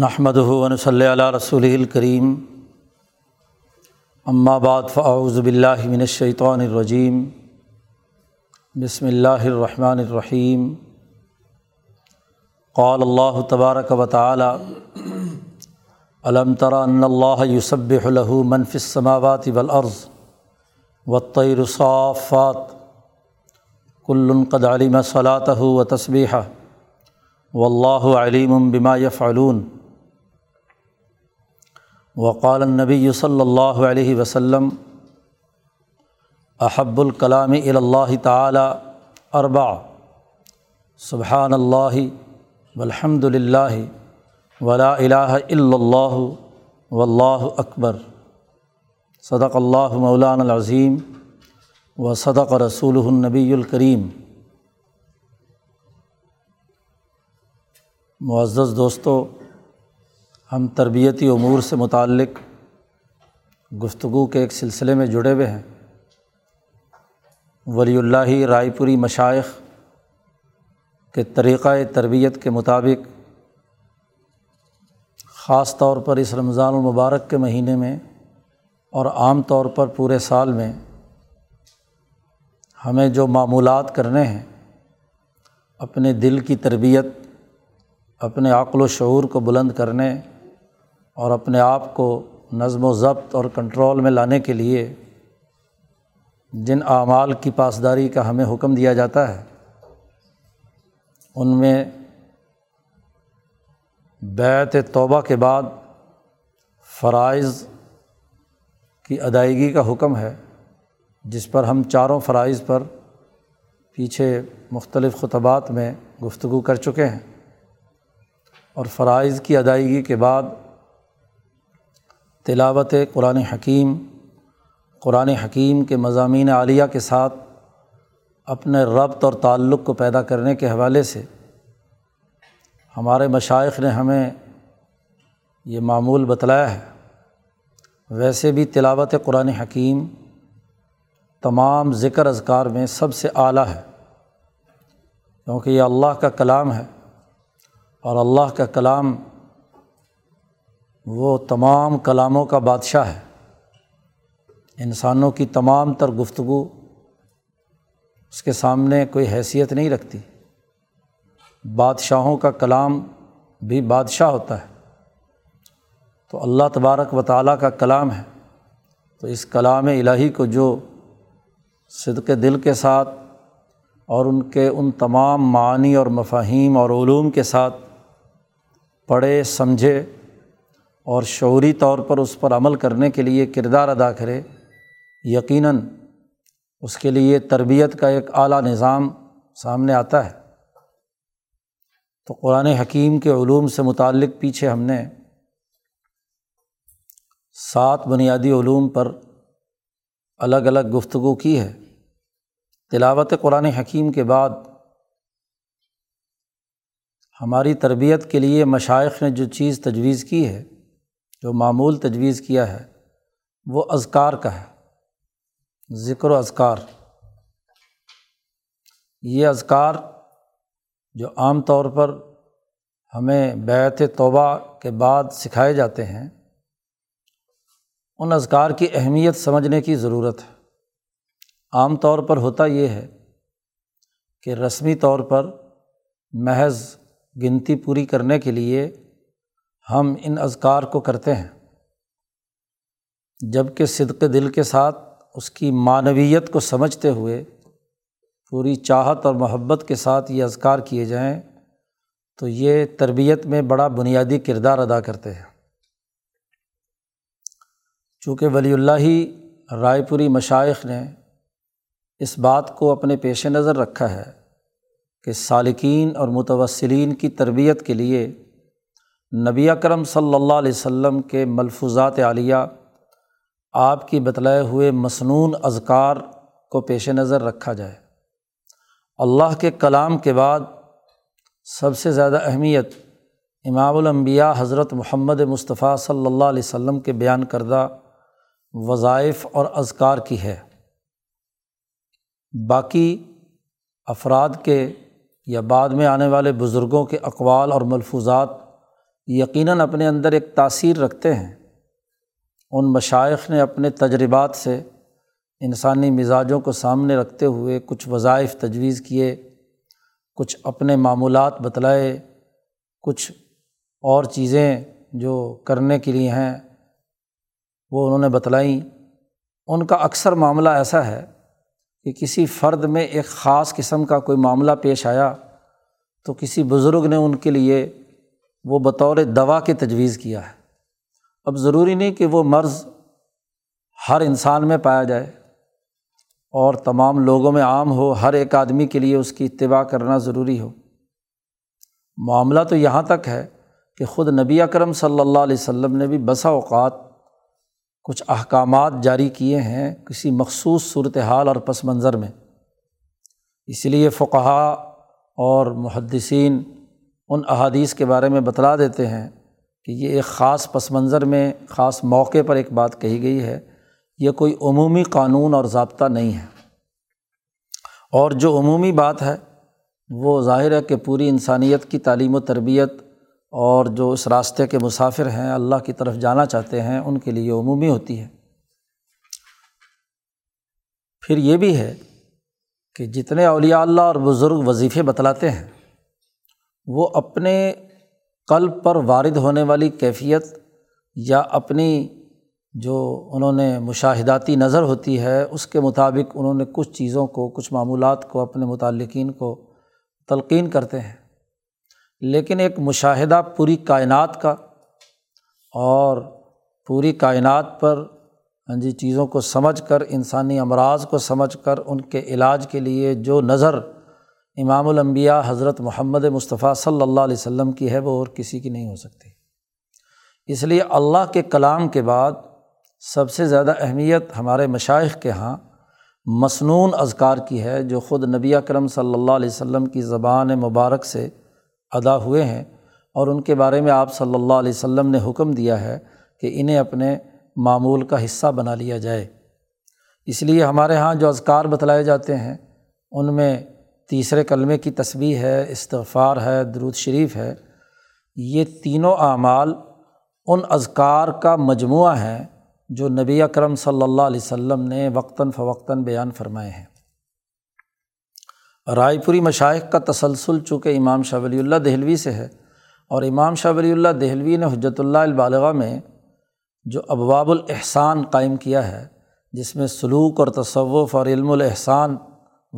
نحمد ہُون صلی اللہ رسول الکریم بعد فاعوذ باللہ من الشیطان الرجیم بسم اللہ الرحمن الرحیم قال اللہ تبارک و تعالی علم تر ان اللہ یصبح له من فی السماوات والارض والطیر صافات؟ کل قد علم صلاته و واللہ علیم بما یفعلون وقال النبی صلی اللہ علیہ وسلم احب الکلام الا تعالیٰ اربع سبحان اللہ والحمد للہ ولا الہ الا اللہ واللہ اکبر صدق اللہ مولان العظیم و صدق رسول النبی الکریم معزز دوستو ہم تربیتی امور سے متعلق گفتگو کے ایک سلسلے میں جڑے ہوئے ہیں۔ ولی اللہ رائے پوری مشائق کے طریقۂ تربیت کے مطابق خاص طور پر اس رمضان المبارک کے مہینے میں اور عام طور پر پورے سال میں ہمیں جو معمولات کرنے ہیں، اپنے دل کی تربیت، اپنے عقل و شعور کو بلند کرنے اور اپنے آپ کو نظم و ضبط اور کنٹرول میں لانے کے لیے جن اعمال کی پاسداری کا ہمیں حکم دیا جاتا ہے، ان میں بیت توبہ کے بعد فرائض کی ادائیگی کا حکم ہے، جس پر ہم چاروں فرائض پر پیچھے مختلف خطبات میں گفتگو کر چکے ہیں۔ اور فرائض کی ادائیگی کے بعد تلاوت قرآن حکیم قرآن حکیم کے مضامین عالیہ کے ساتھ اپنے ربط اور تعلق کو پیدا کرنے کے حوالے سے ہمارے مشائق نے ہمیں یہ معمول بتلایا ہے۔ ویسے بھی تلاوت قرآن حکیم تمام ذکر اذکار میں سب سے اعلیٰ ہے، کیونکہ یہ اللہ کا کلام ہے اور اللہ کا کلام وہ تمام کلاموں کا بادشاہ ہے۔ انسانوں کی تمام تر گفتگو اس کے سامنے کوئی حیثیت نہیں رکھتی۔ بادشاہوں کا کلام بھی بادشاہ ہوتا ہے۔ تو اللہ تبارک و تعالیٰ کا کلام ہے۔ تو اس کلام الہی کو جو صدق دل کے ساتھ اور ان کے ان تمام معنی اور مفاہیم اور علوم کے ساتھ پڑھے، سمجھے اور شعوری طور پر اس پر عمل کرنے کے لیے کردار ادا کرے، یقیناً اس کے لیے تربیت کا ایک اعلیٰ نظام سامنے آتا ہے۔ تو قرآن حکیم کے علوم سے متعلق پیچھے ہم نے سات بنیادی علوم پر الگ الگ گفتگو کی ہے۔ تلاوت قرآن حکیم کے بعد ہماری تربیت کے لیے مشائق نے جو چیز تجویز کی ہے جو معمول تجویز کیا ہے، وہ اذکار کا ہے۔ ذکر و اذکار۔ یہ اذکار جو عام طور پر ہمیں بیت توبہ کے بعد سکھائے جاتے ہیں، ان اذکار کی اہمیت سمجھنے کی ضرورت ہے۔ عام طور پر ہوتا یہ ہے کہ رسمی طور پر محض گنتی پوری کرنے کے لیے ہم ان اذکار کو کرتے ہیں۔ جبکہ صدق دل کے ساتھ اس کی معنویت کو سمجھتے ہوئے پوری چاہت اور محبت کے ساتھ یہ اذکار کیے جائیں، تو یہ تربیت میں بڑا بنیادی کردار ادا کرتے ہیں۔ چونکہ ولی اللہ ہی رائے پوری مشائق نے اس بات کو اپنے پیش نظر رکھا ہے کہ سالکین اور متوسلین کی تربیت کے لیے نبی اکرم صلی اللہ علیہ وسلم کے ملفوظات عالیہ آپ کی بتلائے ہوئے مصنون اذکار کو پیش نظر رکھا جائے۔ اللہ کے کلام کے بعد سب سے زیادہ اہمیت امام الانبیاء حضرت محمد مصطفیٰ صلی اللہ علیہ وسلم کے بیان کردہ وظائف اور اذکار کی ہے۔ باقی افراد کے یا بعد میں آنے والے بزرگوں کے اقوال اور ملفوظات یقیناً اپنے اندر ایک تاثیر رکھتے ہیں۔ ان مشائق نے اپنے تجربات سے انسانی مزاجوں کو سامنے رکھتے ہوئے کچھ وظائف تجویز کیے، کچھ اپنے معمولات بتلائے، کچھ اور چیزیں جو کرنے کے لیے ہیں، وہ انہوں نے بتلائیں۔ ان کا اکثر معاملہ ایسا ہے کہ کسی فرد میں ایک خاص قسم کا کوئی معاملہ پیش آیا تو کسی بزرگ نے ان کے لیے وہ بطور دوا کی تجویز کیا ہے۔ اب ضروری نہیں کہ وہ مرض ہر انسان میں پایا جائے اور تمام لوگوں میں عام ہو، ہر ایک آدمی کے لیے اس کی اتباع کرنا ضروری ہو۔ معاملہ تو یہاں تک ہے کہ خود نبی اکرم صلی اللہ علیہ وسلم نے بھی بسا اوقات کچھ احکامات جاری کیے ہیں کسی مخصوص صورت حال اور پس منظر میں۔ اس لیے فقہا اور محدثین ان احادیث کے بارے میں بتلا دیتے ہیں کہ یہ ایک خاص پس منظر میں، خاص موقع پر ایک بات کہی گئی ہے، یہ کوئی عمومی قانون اور ضابطہ نہیں ہے۔ اور جو عمومی بات ہے، وہ ظاہر ہے کہ پوری انسانیت کی تعلیم و تربیت اور جو اس راستے کے مسافر ہیں، اللہ کی طرف جانا چاہتے ہیں، ان کے لیے عمومی ہوتی ہے۔ پھر یہ بھی ہے کہ جتنے اولیاء اللہ اور بزرگ وظیفے بتلاتے ہیں وہ اپنے قلب پر وارد ہونے والی کیفیت یا اپنی جو انہوں نے مشاہداتی نظر ہوتی ہے، اس کے مطابق انہوں نے کچھ چیزوں کو، کچھ معمولات کو اپنے متعلقین کو تلقین کرتے ہیں۔ لیکن ایک مشاہدہ پوری کائنات کا اور پوری کائنات پر ہاں جی چیزوں کو سمجھ کر، انسانی امراض کو سمجھ کر، ان کے علاج کے لیے جو نظر امام الانبیاء حضرت محمد مصطفیٰ صلی اللہ علیہ وسلم کی ہے وہ اور کسی کی نہیں ہو سکتی۔ اس لیے اللہ کے کلام کے بعد سب سے زیادہ اہمیت ہمارے مشائق کے یہاں مصنون اذکار کی ہے جو خود نبی اکرم صلی اللہ علیہ وسلم کی زبان مبارک سے ادا ہوئے ہیں اور ان کے بارے میں آپ صلی اللہ علیہ وسلم نے حکم دیا ہے کہ انہیں اپنے معمول کا حصہ بنا لیا جائے۔ اس لیے ہمارے یہاں جو اذکار بتلائے جاتے ہیں ان میں تیسرے کلمے کی تصویر ہے، استغفار ہے، درود شریف ہے۔ یہ تینوں اعمال ان اذکار کا مجموعہ ہیں جو نبی اکرم صلی اللہ علیہ وسلم نے وقتاً فوقتاً بیان فرمائے ہیں۔ رائے پوری مشائق کا تسلسل چونکہ امام شاہ ولی اللہ دہلوی سے ہے اور امام شاہ ولی اللہ دہلوی نے حجرت اللہ البالغ میں جو ابواب الاحسان قائم کیا ہے، جس میں سلوک اور تصوف اور علم الاحسان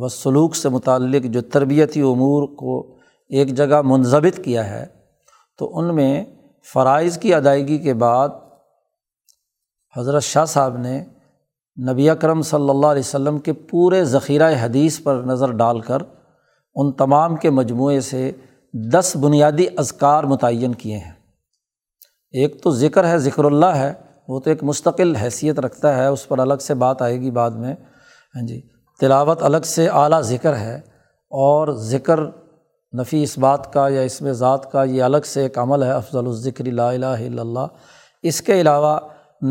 و سلوک سے متعلق جو تربیتی امور کو ایک جگہ منظمت کیا ہے، تو ان میں فرائض کی ادائیگی کے بعد حضرت شاہ صاحب نے نبی اکرم صلی اللہ علیہ وسلم کے پورے ذخیرہ حدیث پر نظر ڈال کر ان تمام کے مجموعے سے دس بنیادی اذکار متعین کیے ہیں۔ ایک تو ذکر ہے، ذکر اللہ ہے، وہ تو ایک مستقل حیثیت رکھتا ہے، اس پر الگ سے بات آئے گی بعد میں۔ ہاں جی۔ تلاوت الگ سے اعلیٰ ذکر ہے اور ذکر نفی اس بات کا یا اس میں ذات کا یہ الگ سے ایک عمل ہے، افضل الذکر لا الہ الا اللہ۔ اس کے علاوہ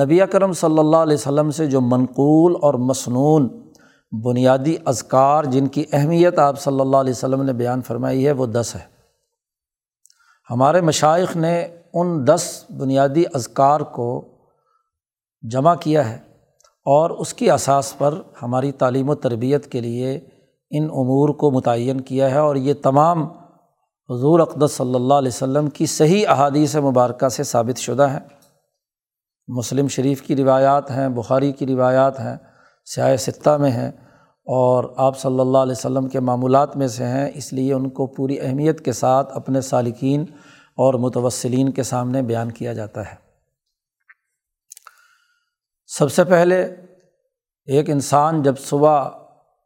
نبی کرم صلی اللہ علیہ وسلم سے جو منقول اور مصنون بنیادی اذکار جن کی اہمیت آپ صلی اللہ علیہ وسلم نے بیان فرمائی ہے، وہ دس ہے۔ ہمارے مشائق نے ان دس بنیادی اذکار کو جمع کیا ہے۔ اور اس کی اساس پر ہماری تعلیم و تربیت کے لیے ان امور کو متعین کیا ہے اور یہ تمام حضور اقدس صلی اللہ علیہ وسلم کی صحیح احادیث مبارکہ سے ثابت شدہ ہیں۔ مسلم شریف کی روایات ہیں، بخاری کی روایات ہیں، سیاہ ستہ میں ہیں اور آپ صلی اللہ علیہ وسلم کے معمولات میں سے ہیں، اس لیے ان کو پوری اہمیت کے ساتھ اپنے سالکین اور متوسلین کے سامنے بیان کیا جاتا ہے۔ سب سے پہلے ایک انسان جب صبح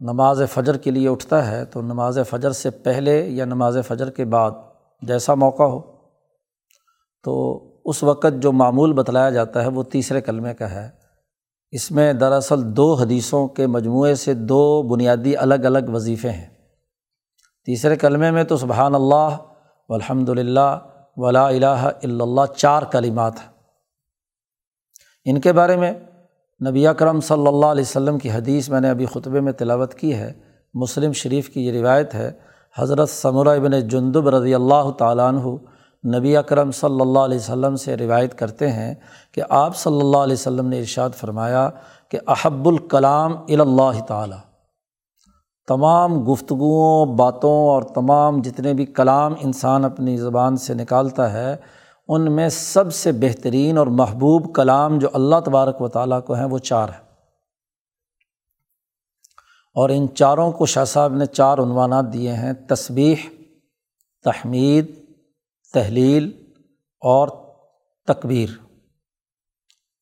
نماز فجر کے لیے اٹھتا ہے تو نماز فجر سے پہلے یا نماز فجر کے بعد جیسا موقع ہو، تو اس وقت جو معمول بتلایا جاتا ہے وہ تیسرے کلمے کا ہے۔ اس میں دراصل دو حدیثوں کے مجموعے سے دو بنیادی الگ الگ وظیفے ہیں۔ تیسرے کلمے میں تو سبحان اللہ الحمد للہ ولا الہ الا اللہ، چار کلمات ہیں۔ ان کے بارے میں نبی اکرم صلی اللہ علیہ وسلم کی حدیث میں نے ابھی خطبے میں تلاوت کی ہے۔ مسلم شریف کی یہ روایت ہے، حضرت ثمرہ ابن جندب رضی اللہ تعالیٰ عنہ نبی اکرم صلی اللہ علیہ وسلم سے روایت کرتے ہیں کہ آپ صلی اللہ علیہ وسلم نے ارشاد فرمایا کہ احب الکلام الا تعالیٰ۔ تمام گفتگوؤں، باتوں اور تمام جتنے بھی کلام انسان اپنی زبان سے نکالتا ہے ان میں سب سے بہترین اور محبوب کلام جو اللہ تبارک و تعالیٰ کو ہیں وہ چار ہیں۔ اور ان چاروں کو شاہ صاحب نے چار عنوانات دیے ہیں، تسبیح، تحمید، تحلیل اور تکبیر۔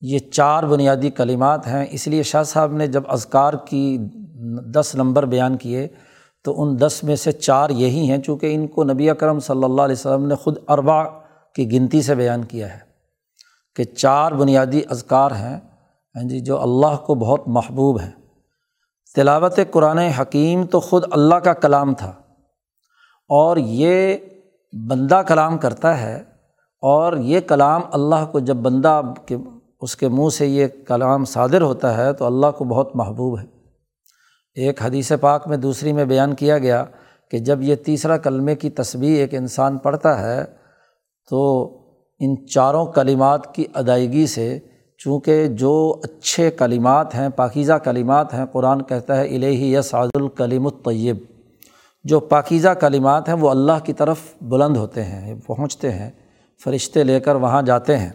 یہ چار بنیادی کلمات ہیں، اس لیے شاہ صاحب نے جب اذکار کی دس نمبر بیان کیے تو ان دس میں سے چار یہی ہیں، چونکہ ان کو نبی اکرم صلی اللہ علیہ وسلم نے خود اربا کی گنتی سے بیان کیا ہے کہ چار بنیادی اذکار ہیں ہاں جی جو اللہ کو بہت محبوب ہیں۔ تلاوت قرآن حکیم تو خود اللہ کا کلام تھا اور یہ بندہ کلام کرتا ہے اور یہ کلام اللہ کو جب بندہ کے، اس کے منہ سے یہ کلام صادر ہوتا ہے تو اللہ کو بہت محبوب ہے۔ ایک حدیث پاک میں دوسری میں بیان کیا گیا کہ جب یہ تیسرا کلمے کی تصویر ایک انسان پڑھتا ہے تو ان چاروں کلمات کی ادائیگی سے چونکہ جو اچھے کلمات ہیں، پاکیزہ کلمات ہیں، قرآن کہتا ہے الہی یس عاد الکلیم الطیب۔ جو پاکیزہ کلمات ہیں، وہ اللہ کی طرف بلند ہوتے ہیں، پہنچتے ہیں، فرشتے لے کر وہاں جاتے ہیں۔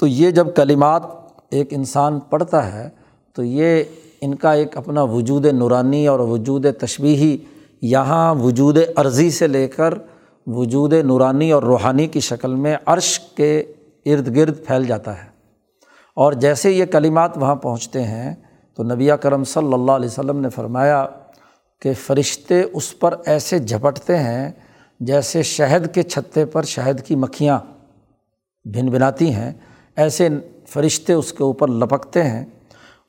تو یہ جب کلمات ایک انسان پڑھتا ہے، تو یہ ان کا ایک اپنا وجود نورانی اور وجود تشبیہی، یہاں وجود عرضی سے لے کر وجود نورانی اور روحانی کی شکل میں عرش کے ارد گرد پھیل جاتا ہے۔ اور جیسے یہ کلمات وہاں پہنچتے ہیں، تو نبی کرم صلی اللہ علیہ وسلم نے فرمایا کہ فرشتے اس پر ایسے جھپٹتے ہیں جیسے شہد کے چھتے پر شہد کی مکھیاں بھن بناتی ہیں، ایسے فرشتے اس کے اوپر لپکتے ہیں۔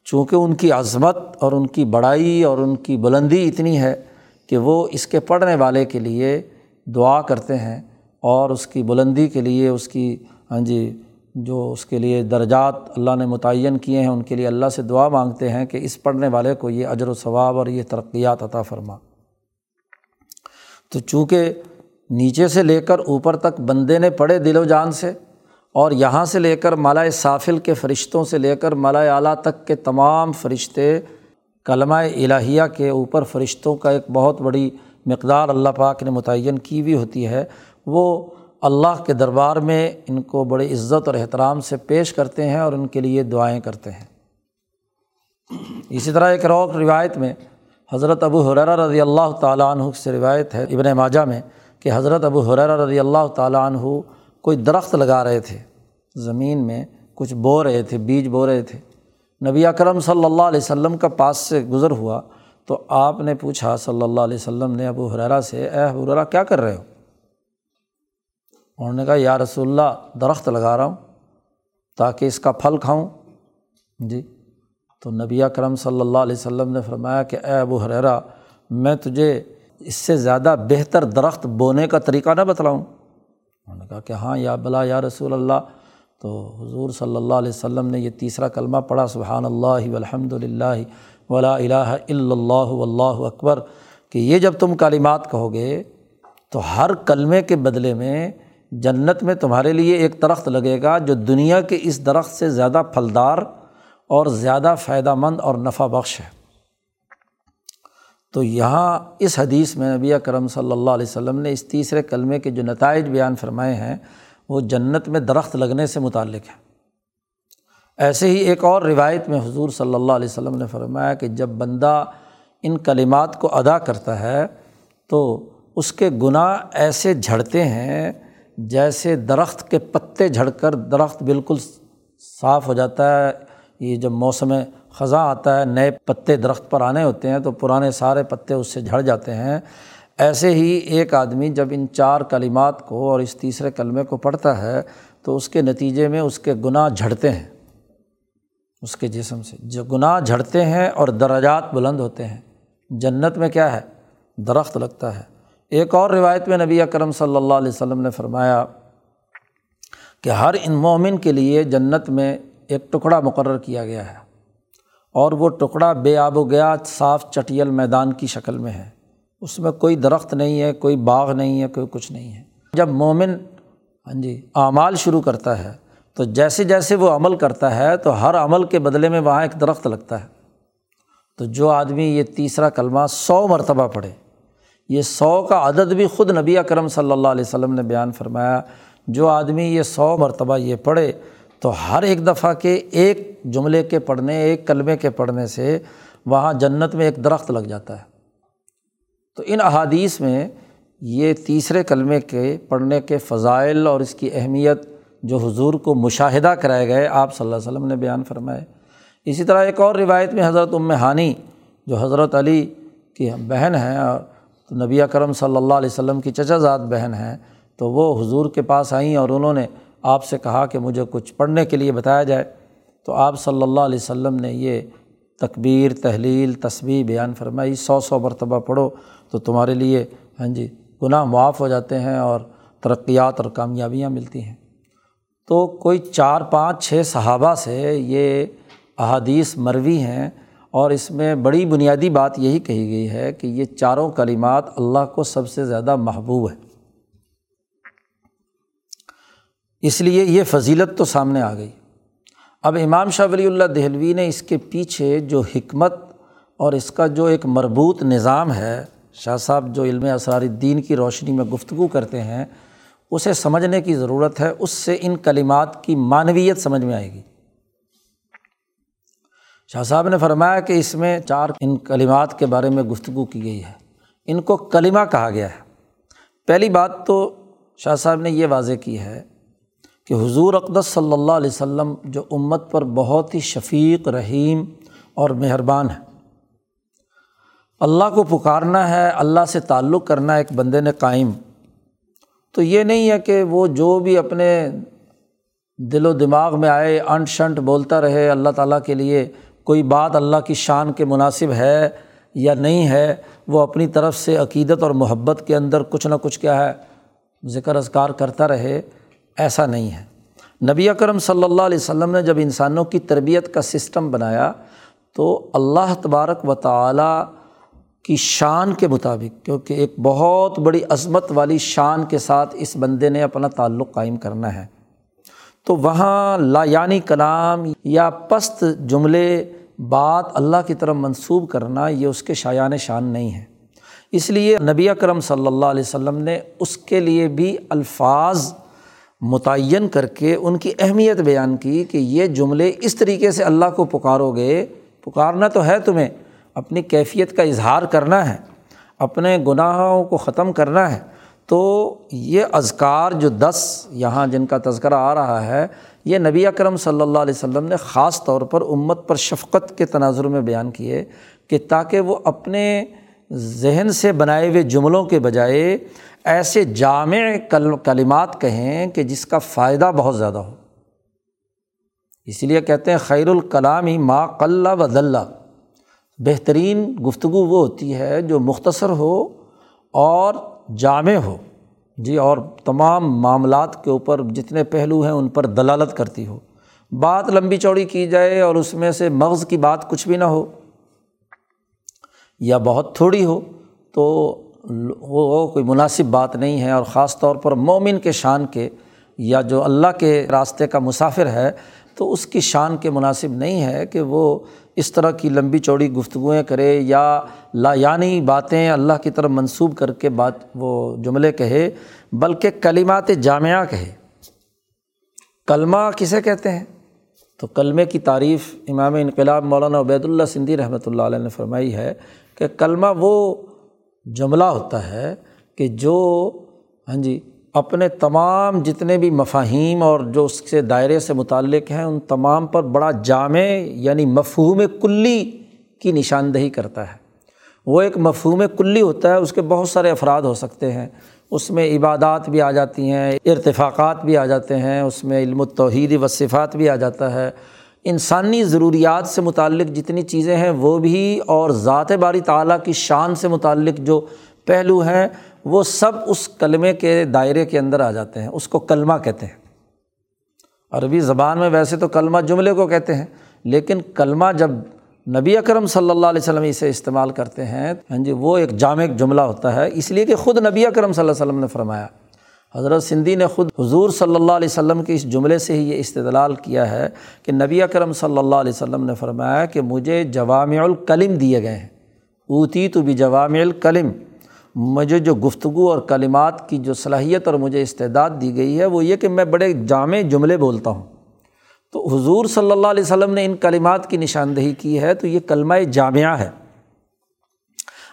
چونکہ ان کی عظمت اور ان کی بڑائی اور ان کی بلندی اتنی ہے کہ وہ اس کے پڑھنے والے کے لیے دعا کرتے ہیں اور اس کی بلندی کے لیے، اس کی ہاں جی جو اس کے لیے درجات اللہ نے متعین کیے ہیں، ان کے لیے اللہ سے دعا مانگتے ہیں کہ اس پڑھنے والے کو یہ اجر و ثواب اور یہ ترقیات عطا فرما۔ تو چونکہ نیچے سے لے کر اوپر تک بندے نے پڑھے دل و جان سے، اور یہاں سے لے کر مالا صافل کے فرشتوں سے لے کر مالا اعلیٰ تک کے تمام فرشتے کلمہ الہیہ کے اوپر فرشتوں کا ایک بہت بڑی مقدار اللہ پاک نے متعین کی ہوئی ہوتی ہے، وہ اللہ کے دربار میں ان کو بڑے عزت اور احترام سے پیش کرتے ہیں اور ان کے لیے دعائیں کرتے ہیں۔ اسی طرح ایک روک روایت میں حضرت ابو حرا رضی اللہ تعالیٰ عنہ سے روایت ہے ابن ماجہ میں کہ حضرت ابو حرا رضی اللہ تعالیٰ عنہ کوئی درخت لگا رہے تھے، زمین میں کچھ بو رہے تھے، بیج بو رہے تھے۔ نبی اکرم صلی اللہ علیہ وسلم کا پاس سے گزر ہوا تو آپ نے پوچھا صلی اللہ علیہ وسلم نے ابو حرا سے، اے ابو کیا کر رہے ہو؟ انہوں نے کہا، یا رسول اللہ، درخت لگا رہا ہوں تاکہ اس کا پھل کھاؤں۔ جی۔ تو نبی کرم صلی اللہ علیہ وسلم نے فرمایا کہ، اے ابو حریرا میں تجھے اس سے زیادہ بہتر درخت بونے کا طریقہ نہ بتلاؤں۔ انہوں نے کہا کہ ہاں یا بلا، یا رسول اللہ۔ تو حضور صلی اللہ علیہ وسلم نے یہ تیسرا کلمہ پڑھا، سبحان اللہ الحمد للہ۔ ولا الہ الا اللہ اللہ اکبر، کہ یہ جب تم کالمات کہو گے، تو ہر کلمے کے بدلے میں جنت میں تمہارے لیے ایک درخت لگے گا جو دنیا کے اس درخت سے زیادہ پھلدار اور زیادہ فائدہ مند اور نفع بخش ہے۔ تو یہاں اس حدیث میں نبی کرم صلی اللہ علیہ وسلم نے اس تیسرے کلمے کے جو نتائج بیان فرمائے ہیں، وہ جنت میں درخت لگنے سے متعلق ہے ایسے ہی ایک اور روایت میں حضور صلی اللہ علیہ وسلم نے فرمایا کہ جب بندہ ان کلمات کو ادا کرتا ہے تو اس کے گناہ ایسے جھڑتے ہیں جیسے درخت کے پتے جھڑ کر درخت بالکل صاف ہو جاتا ہے۔ یہ جب موسم خزاں آتا ہے، نئے پتے درخت پر آنے ہوتے ہیں تو پرانے سارے پتے اس سے جھڑ جاتے ہیں۔ ایسے ہی ایک آدمی جب ان چار کلمات کو اور اس تیسرے کلمے کو پڑھتا ہے تو اس کے نتیجے میں اس کے گناہ جھڑتے ہیں۔ اس کے جسم سے۔ جو گناہ جھڑتے ہیں اور درجات بلند ہوتے ہیں، جنت میں کیا ہے؟ درخت لگتا ہے۔ ایک اور روایت میں نبی اکرم صلی اللہ علیہ وسلم نے فرمایا کہ ہر ان مومن کے لیے جنت میں ایک ٹکڑا مقرر کیا گیا ہے اور وہ ٹکڑا بے آب و گیا صاف چٹیل میدان کی شکل میں ہے۔ اس میں کوئی درخت نہیں ہے، کوئی باغ نہیں ہے، کوئی کچھ نہیں ہے۔ جب مومن ہاں جی اعمال شروع کرتا ہے تو جیسے جیسے وہ عمل کرتا ہے تو ہر عمل کے بدلے میں وہاں ایک درخت لگتا ہے۔ تو جو آدمی یہ تیسرا کلمہ سو مرتبہ پڑھے، یہ سو کا عدد بھی خود نبی اکرم صلی اللہ علیہ وسلم نے بیان فرمایا۔ جو آدمی یہ سو مرتبہ یہ پڑھے تو ہر ایک دفعہ کے ایک جملے کے پڑھنے، ایک کلمے کے پڑھنے سے وہاں جنت میں ایک درخت لگ جاتا ہے۔ تو ان احادیث میں یہ تیسرے کلمے کے پڑھنے کے فضائل اور اس کی اہمیت جو حضور کو مشاہدہ کرائے گئے، آپ صلی اللہ علیہ وسلم نے بیان فرمائے۔ اسی طرح ایک اور روایت میں حضرت ام ہانی جو حضرت علی کی بہن ہیں اور تو نبی کرم صلی اللہ علیہ وسلم کی چچا زاد بہن ہیں، تو وہ حضور کے پاس آئیں اور انہوں نے آپ سے کہا کہ مجھے کچھ پڑھنے کے لیے بتایا جائے۔ تو آپ صلی اللہ علیہ وسلم نے یہ تکبیر، تحلیل تصویر بیان فرمائی۔ سو سو مرتبہ پڑھو تو تمہارے لیے ہاں جی گناہ معاف ہو جاتے ہیں اور ترقیات اور کامیابیاں ملتی ہیں۔ تو کوئی چار پانچ چھ صحابہ سے یہ احادیث مروی ہیں اور اس میں بڑی بنیادی بات یہی کہی گئی ہے کہ یہ چاروں کلمات اللہ کو سب سے زیادہ محبوب ہے اس لیے یہ فضیلت تو سامنے آ گئی۔ اب امام شاہ ولی اللہ دہلوی نے اس کے پیچھے جو حکمت اور اس کا جو ایک مربوط نظام ہے، شاہ صاحب جو علم اسرار الدین کی روشنی میں گفتگو کرتے ہیں اسے سمجھنے کی ضرورت ہے، اس سے ان کلمات کی معنویت سمجھ میں آئے گی۔ شاہ صاحب نے فرمایا کہ اس میں چار ان کلمات کے بارے میں گفتگو کی گئی ہے۔ ان کو کلمہ کہا گیا ہے۔ پہلی بات تو شاہ صاحب نے یہ واضح کی ہے کہ حضور اقدس صلی اللہ علیہ وسلم جو امت پر بہت ہی شفیق، رحیم اور مہربان ہے اللہ کو پکارنا ہے، اللہ سے تعلق کرنا ایک بندے نے قائم۔ تو یہ نہیں ہے کہ وہ جو بھی اپنے دل و دماغ میں آئے، انٹ شنٹ بولتا رہے، اللہ تعالیٰ کے لیے کوئی بات اللہ کی شان کے مناسب ہے یا نہیں ہے، وہ اپنی طرف سے عقیدت اور محبت کے اندر کچھ نہ کچھ کیا ہے، ذکر اذکار کرتا رہے، ایسا نہیں ہے۔ نبی اکرم صلی اللہ علیہ وسلم نے جب انسانوں کی تربیت کا سسٹم بنایا تو اللہ تبارک و تعالیٰ کی شان کے مطابق، کیونکہ ایک بہت بڑی عظمت والی شان کے ساتھ اس بندے نے اپنا تعلق قائم کرنا ہے۔ تو وہاں لا یعنی کلام یا پست جملے بات اللہ کی طرف منسوب کرنا یہ اس کے شایان شان نہیں ہے۔ اس لیے نبی اکرم صلی اللہ علیہ وسلم نے اس کے لیے بھی الفاظ متعین کر کے ان کی اہمیت بیان کی کہ یہ جملے اس طریقے سے اللہ کو پکارو گے، پکارنا تو ہے تمہیں اپنی کیفیت کا اظہار کرنا ہے، اپنے گناہوں کو ختم کرنا ہے، تو یہ اذکار جو دس یہاں جن کا تذکرہ آ رہا ہے، یہ نبی اکرم صلی اللہ علیہ وسلم نے خاص طور پر امت پر شفقت کے تناظر میں بیان کیے کہ تاکہ وہ اپنے ذہن سے بنائے ہوئے جملوں کے بجائے ایسے جامع کلمات کہیں کہ جس کا فائدہ بہت زیادہ ہو۔ اس لیے کہتے ہیں خیر الکلامی ما قلّہ و بہترین گفتگو وہ ہوتی ہے جو مختصر ہو اور جامع ہو۔ جی اور تمام معاملات کے اوپر جتنے پہلو ہیں ان پر دلالت کرتی ہو۔ بات لمبی چوڑی کی جائے اور اس میں سے مغز کی بات کچھ بھی نہ ہو یا بہت تھوڑی ہو تو وہ کوئی مناسب بات نہیں ہے۔ اور خاص طور پر مومن کے شان کے یا جو اللہ کے راستے کا مسافر ہے تو اس کی شان کے مناسب نہیں ہے کہ وہ اس طرح کی لمبی چوڑی گفتگویں کرے یا لا یعنی باتیں اللہ کی طرف منسوب کر کے بات وہ جملے کہے، بلکہ کلمات جامعہ کہے۔ کلمہ کسے کہتے ہیں؟ تو کلمے کی تعریف امام انقلاب مولانا عبید اللہ سندھی رحمۃ اللہ علیہ نے فرمائی ہے کہ کلمہ وہ جملہ ہوتا ہے کہ جو ہاں جی اپنے تمام جتنے بھی مفاہیم اور جو اس سے دائرے سے متعلق ہیں، ان تمام پر بڑا جامع یعنی مفہوم کلی کی نشاندہی کرتا ہے۔ وہ ایک مفہوم کلی ہوتا ہے، اس کے بہت سارے افراد ہو سکتے ہیں۔ اس میں عبادات بھی آ جاتی ہیں، ارتفاقات بھی آ جاتے ہیں، اس میں علم و توحید و صفات بھی آ جاتا ہے۔ انسانی ضروریات سے متعلق جتنی چیزیں ہیں، وہ بھی اور ذات باری تعلیٰ کی شان سے متعلق جو پہلو ہیں وہ سب اس کلمے کے دائرے کے اندر آ جاتے ہیں، اس کو کلمہ کہتے ہیں۔ عربی زبان میں ویسے تو کلمہ جملے کو کہتے ہیں، لیکن کلمہ جب نبی اکرم صلی اللہ علیہ وسلم اسے استعمال کرتے ہیں ہاں جی وہ ایک جامع جملہ ہوتا ہے۔ اس لیے کہ خود نبی اکرم صلی اللہ علیہ وسلم نے فرمایا، حضرت سندھی نے خود حضور صلی اللہ علیہ وسلم کے اس جملے سے ہی یہ استدلال کیا ہے کہ نبی اکرم صلی اللہ علیہ وسلم نے فرمایا کہ مجھے جوامع الکلم دیے گئے ہیں۔ اوتی تو بھی جوامع الکلم۔ مجھے جو گفتگو اور کلمات کی جو صلاحیت اور مجھے استعداد دی گئی ہے وہ یہ کہ میں بڑے جامع جملے بولتا ہوں۔ تو حضور صلی اللہ علیہ وسلم نے ان کلمات کی نشاندہی کی ہے تو یہ کلمہ جامعہ ہے۔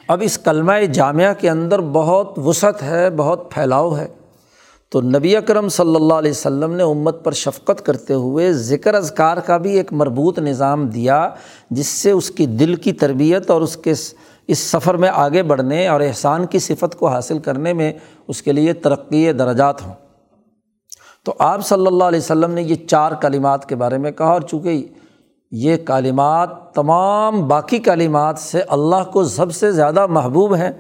اب اس کلمہ جامعہ کے اندر بہت وسعت ہے، بہت پھیلاؤ ہے۔ تو نبی اکرم صلی اللہ علیہ وسلم نے امت پر شفقت کرتے ہوئے ذکر اذکار کا بھی ایک مربوط نظام دیا، جس سے اس کی دل کی تربیت اور اس کے اس سفر میں آگے بڑھنے اور احسان کی صفت کو حاصل کرنے میں اس کے لیے ترقی درجات ہوں۔ تو آپ صلی اللہ علیہ وسلم نے یہ چار کلمات کے بارے میں کہا اور چونکہ یہ کلمات تمام باقی کلمات سے اللہ کو سب سے زیادہ محبوب ہیں،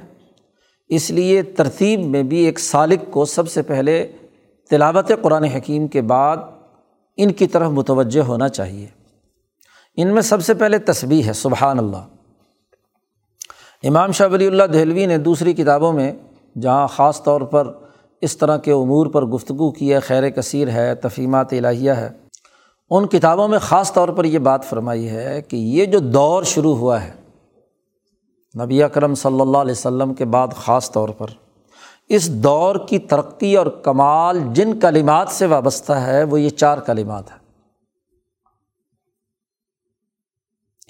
اس لیے ترتیب میں بھی ایک سالق کو سب سے پہلے تلاوت قرآن حکیم کے بعد ان کی طرف متوجہ ہونا چاہیے۔ ان میں سب سے پہلے تصویر ہے، سبحان اللہ۔ امام شاہ ولی اللہ دہلوی نے دوسری کتابوں میں جہاں خاص طور پر اس طرح کے امور پر گفتگو کی ہے، خیر کثیر ہے تفیمات الہیہ ہے، ان کتابوں میں خاص طور پر یہ بات فرمائی ہے کہ یہ جو دور شروع ہوا ہے، نبی اکرم صلی اللہ علیہ وسلم کے بعد خاص طور پر، اس دور کی ترقی اور کمال جن کلمات سے وابستہ ہے، وہ یہ چار کلمات ہیں۔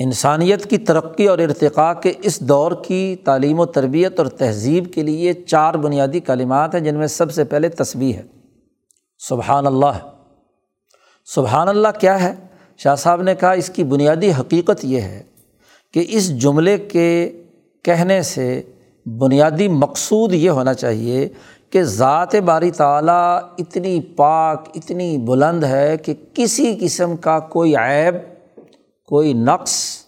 انسانیت کی ترقی اور ارتقاء کے اس دور کی تعلیم و تربیت اور تہذیب کے لیے چار بنیادی کلمات ہیں جن میں سب سے پہلے تصویر ہے۔ سبحان اللہ۔ سبحان اللہ کیا ہے؟ شاہ صاحب نے کہا اس کی بنیادی حقیقت یہ ہے کہ اس جملے کے کہنے سے بنیادی مقصود یہ ہونا چاہیے کہ ذات باری تعلیٰ اتنی پاک، اتنی بلند ہے کہ کسی قسم کا کوئی عیب کوئی نقص،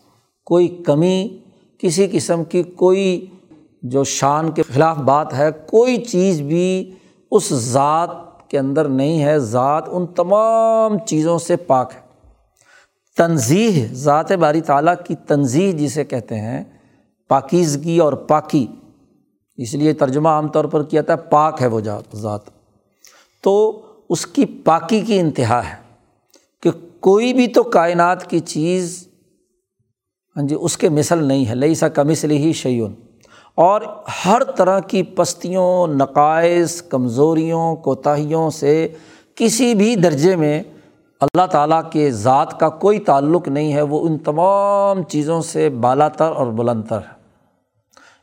کوئی کمی، کسی قسم کی کوئی جو شان کے خلاف بات ہے، کوئی چیز بھی اس ذات کے اندر نہیں ہے۔ ذات ان تمام چیزوں سے پاک ہے۔ تنظیح ذات باری تعلیٰ کی تنظیح جسے کہتے ہیں، پاکیزگی اور پاکی۔ اس لیے ترجمہ عام طور پر کیا تھا، پاک ہے وہ ذات۔ تو اس کی پاکی کی انتہا ہے۔ کوئی بھی تو کائنات کی چیز ہاں جی اس کے مثل نہیں ہے۔ لئی سا کمسل ہی شیون اور ہر طرح کی پستیوں، نقائص، کمزوریوں، کوتاہیوں سے کسی بھی درجے میں اللہ تعالیٰ کے ذات کا کوئی تعلق نہیں ہے۔ وہ ان تمام چیزوں سے بالا تر اور بلند تر ہے۔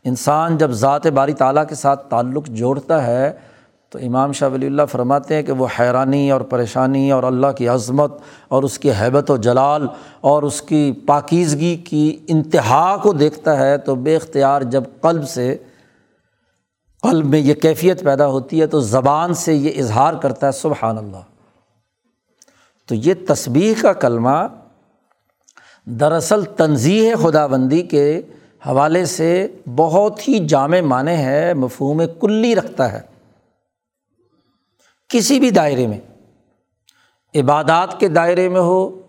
انسان جب ذات باری تعالیٰ کے ساتھ تعلق جوڑتا ہے تو امام شاہ ولی اللہ فرماتے ہیں کہ وہ حیرانی اور پریشانی اور اللہ کی عظمت اور اس کی حیبت و جلال اور اس کی پاکیزگی کی انتہا کو دیکھتا ہے تو بے اختیار جب قلب سے قلب میں یہ کیفیت پیدا ہوتی ہے تو زبان سے یہ اظہار کرتا ہے سبحان اللہ۔ تو یہ تصبیح کا کلمہ دراصل تنظیح خدا بندی کے حوالے سے بہت ہی جامع معنی ہے، مفہوم کلی رکھتا ہے۔ کسی بھی دائرے میں، عبادات کے دائرے میں ہو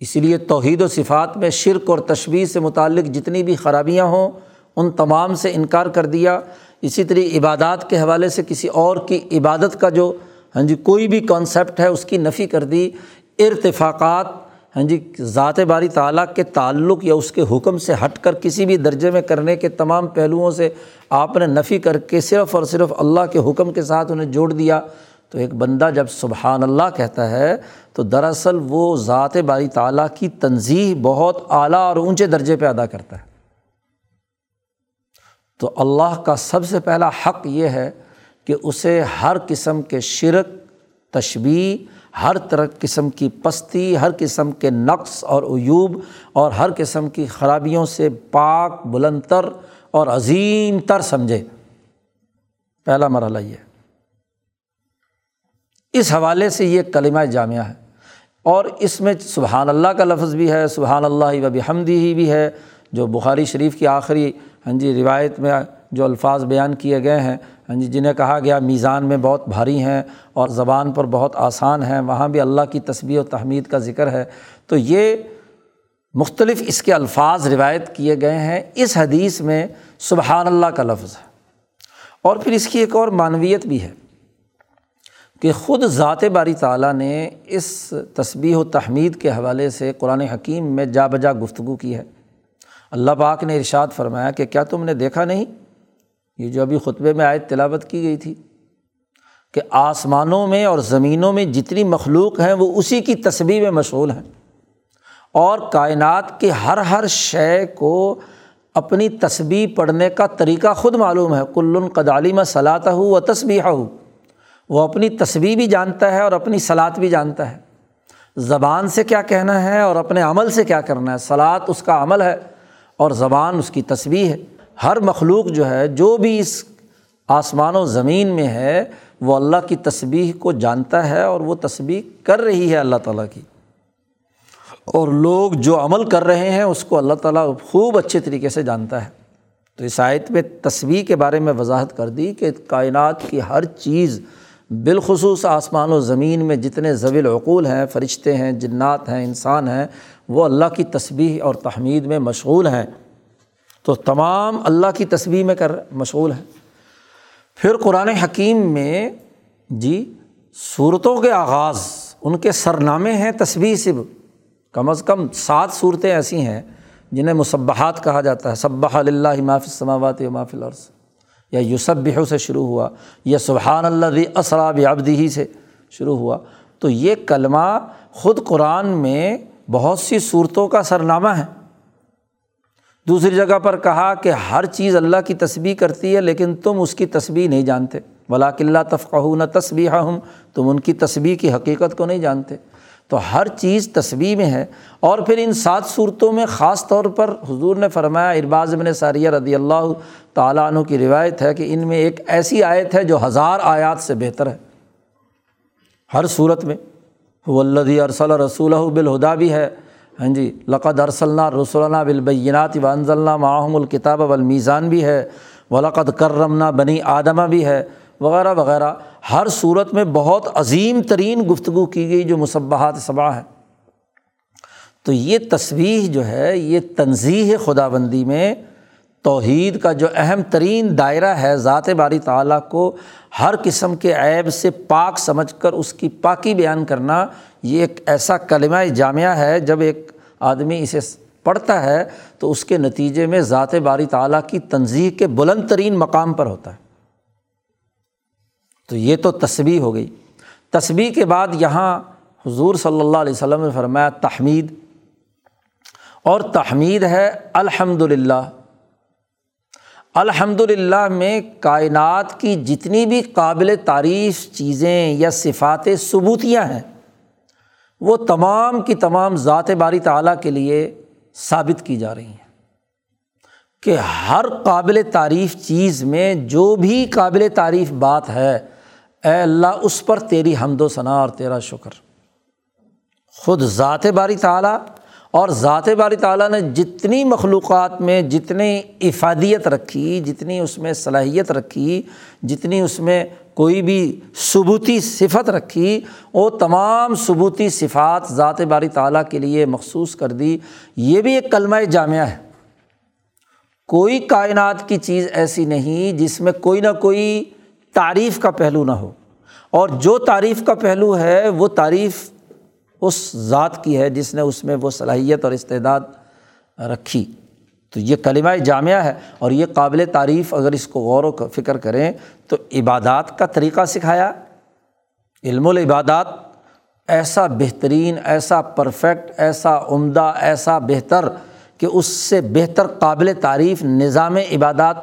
اسی لیے توحید و صفات میں شرک اور تشویش سے متعلق جتنی بھی خرابیاں ہوں، ان تمام سے انکار کر دیا۔ اسی طرح عبادات کے حوالے سے کسی اور کی عبادت کا جو ہاں جی کوئی بھی کانسیپٹ ہے، اس کی نفی کر دی۔ ارتفاقات ہاں جی ذات باری تعلیٰ کے تعلق یا اس کے حکم سے ہٹ کر کسی بھی درجے میں کرنے کے تمام پہلوؤں سے آپ نے نفی کر کے صرف اور صرف اللہ کے حکم کے ساتھ انہیں جوڑ دیا، تو ایک بندہ جب سبحان اللہ کہتا ہے، تو دراصل وہ ذات باری تعلیٰ کی تنظیح بہت اعلیٰ اور اونچے درجے پہ ادا کرتا ہے۔ تو اللہ کا سب سے پہلا حق یہ ہے کہ اسے ہر قسم کے شرک تشبیح ہر طرح قسم کی پستی، ہر قسم کے نقص اور ایوب اور ہر قسم کی خرابیوں سے پاک بلند تر اور عظیم تر سمجھے۔ پہلا مرحلہ یہ۔ اس حوالے سے یہ کلمہ جامعہ ہے۔ اور اس میں سبحان اللہ کا لفظ بھی ہے، سبحان اللہ و بحمدی ہی بھی ہے، جو بخاری شریف کی آخری ہاں جی روایت میں جو الفاظ بیان کیے گئے ہیں ہاں جی جنہیں کہا گیا میزان میں بہت بھاری ہیں اور زبان پر بہت آسان ہیں، وہاں بھی اللہ کی تصویر و تحمید کا ذکر ہے۔ تو یہ مختلف اس کے الفاظ روایت کیے گئے ہیں۔ اس حدیث میں سبحان اللہ کا لفظ ہے۔ اور پھر اس کی ایک اور معنویت بھی ہے کہ خود ذات باری تعالیٰ نے اس تصبیح و تحمید کے حوالے سے قرآن حکیم میں جا بجا گفتگو کی ہے۔ اللہ پاک نے ارشاد فرمایا کہ کیا تم نے دیکھا نہیں؟ یہ جو ابھی خطبے میں آئے تلاوت کی گئی تھی کہ آسمانوں میں اور زمینوں میں جتنی مخلوق ہیں وہ اسی کی تصویر میں مشغول ہیں۔ اور کائنات کے ہر ہر شے کو اپنی تصبیح پڑھنے کا طریقہ خود معلوم ہے۔ کل قدالیم صلاح ہو و تصبیح ہو وہ اپنی تصویر بھی جانتا ہے اور اپنی سلاد بھی جانتا ہے۔ زبان سے کیا کہنا ہے اور اپنے عمل سے کیا کرنا ہے؟ سلاد اس کا عمل ہے اور زبان اس کی تصویر ہے۔ ہر مخلوق جو ہے، جو بھی اس آسمان و زمین میں ہے، وہ اللہ کی تصویر کو جانتا ہے اور وہ تصویر کر رہی ہے اللہ تعالیٰ کی۔ اور لوگ جو عمل کر رہے ہیں، اس کو اللہ تعالیٰ خوب اچھے طریقے سے جانتا ہے۔ تو اس آیت میں تصویر کے بارے میں وضاحت کر دی کہ کائنات کی ہر چیز، بالخصوص آسمان و زمین میں جتنے ضویل عقول ہیں، فرشتے ہیں، جنات ہیں، انسان ہیں، وہ اللہ کی تصویر اور تحمید میں مشغول ہیں۔ تو تمام اللہ کی تصویر میں کر مشغول ہیں پھر قرآن حکیم میں جی صورتوں کے آغاز، ان کے سرنامے ہیں تصویر صب کم از کم سات صورتیں ایسی ہیں جنہیں مصبحات کہا جاتا ہے۔ صبح اللہ مافِ السماوات و مافِ العرض یا یوسب سے شروع ہوا، یا سبحان اللہ اسراب ابدی سے شروع ہوا۔ تو یہ کلمہ خود قرآن میں بہت سی صورتوں کا سرنامہ ہے۔ دوسری جگہ پر کہا کہ ہر چیز اللہ کی تصبیح کرتی ہے، لیکن تم اس کی تصبیح نہیں جانتے۔ ولاک اللہ تفقہ نہ تصبیح ہم تم ان کی تصبیح کی حقیقت کو نہیں جانتے۔ تو ہر چیز تصویر میں ہے۔ اور پھر ان سات صورتوں میں خاص طور پر حضور نے فرمایا، ارباز بن ساریہ رضی اللہ تعالیٰ عنہ کی روایت ہے کہ ان میں ایک ایسی آیت ہے جو ہزار آیات سے بہتر ہے۔ ہر صورت میں وہ اللہ ارسل رسول بالہدا بھی ہے۔ ہاں جی لقد ارسلنا رسولنا بالبینات ونزلہ معاہم الکتاب والمیزان بھی ہے، ولقد کرمنا بنی آدمہ بھی ہے، وغیرہ وغیرہ۔ ہر صورت میں بہت عظیم ترین گفتگو کی گئی جو مصبحات صبا ہے تو یہ تصویر جو ہے، یہ تنظیح خدا بندی میں توحید کا جو اہم ترین دائرہ ہے، ذات باری تعالیٰ کو ہر قسم کے عیب سے پاک سمجھ کر اس کی پاکی بیان کرنا، یہ ایک ایسا کلمہ جامعہ ہے۔ جب ایک آدمی اسے پڑھتا ہے تو اس کے نتیجے میں ذات باری تعالیٰ کی تنظیح کے بلند ترین مقام پر ہوتا ہے۔ تو یہ تو تصویر ہو گئی۔ تصویر کے بعد یہاں حضور صلی اللہ علیہ وسلم نے فرمایا تحمید۔ اور تحمید ہے الحمد للہ الحمد للہ میں کائنات کی جتنی بھی قابل تعریف چیزیں یا صفات ثبوتیاں ہیں، وہ تمام کی تمام ذات باری تعالیٰ کے لیے ثابت کی جا رہی ہیں کہ ہر قابل تعریف چیز میں جو بھی قابل تعریف بات ہے، اے اللہ اس پر تیری حمد و ثناء اور تیرا شکر۔ خود ذات باری تعالیٰ اور ذات باری تعالیٰ نے جتنی مخلوقات میں جتنی افادیت رکھی، جتنی اس میں صلاحیت رکھی، جتنی اس میں کوئی بھی ثبوتی صفت رکھی، وہ تمام ثبوتی صفات ذات باری تعالیٰ کے لیے مخصوص کر دی۔ یہ بھی ایک کلمہ جامعہ ہے۔ کوئی کائنات کی چیز ایسی نہیں جس میں کوئی نہ کوئی تعریف کا پہلو نہ ہو۔ اور جو تعریف کا پہلو ہے، وہ تعریف اس ذات کی ہے جس نے اس میں وہ صلاحیت اور استعداد رکھی۔ تو یہ کلمہ جامعہ ہے اور یہ قابل تعریف اگر اس کو غور و فکر کریں تو عبادات کا طریقہ سکھایا۔ علم العبادات ایسا بہترین، ایسا پرفیکٹ، ایسا عمدہ، ایسا بہتر کہ اس سے بہتر قابل تعریف نظام عبادات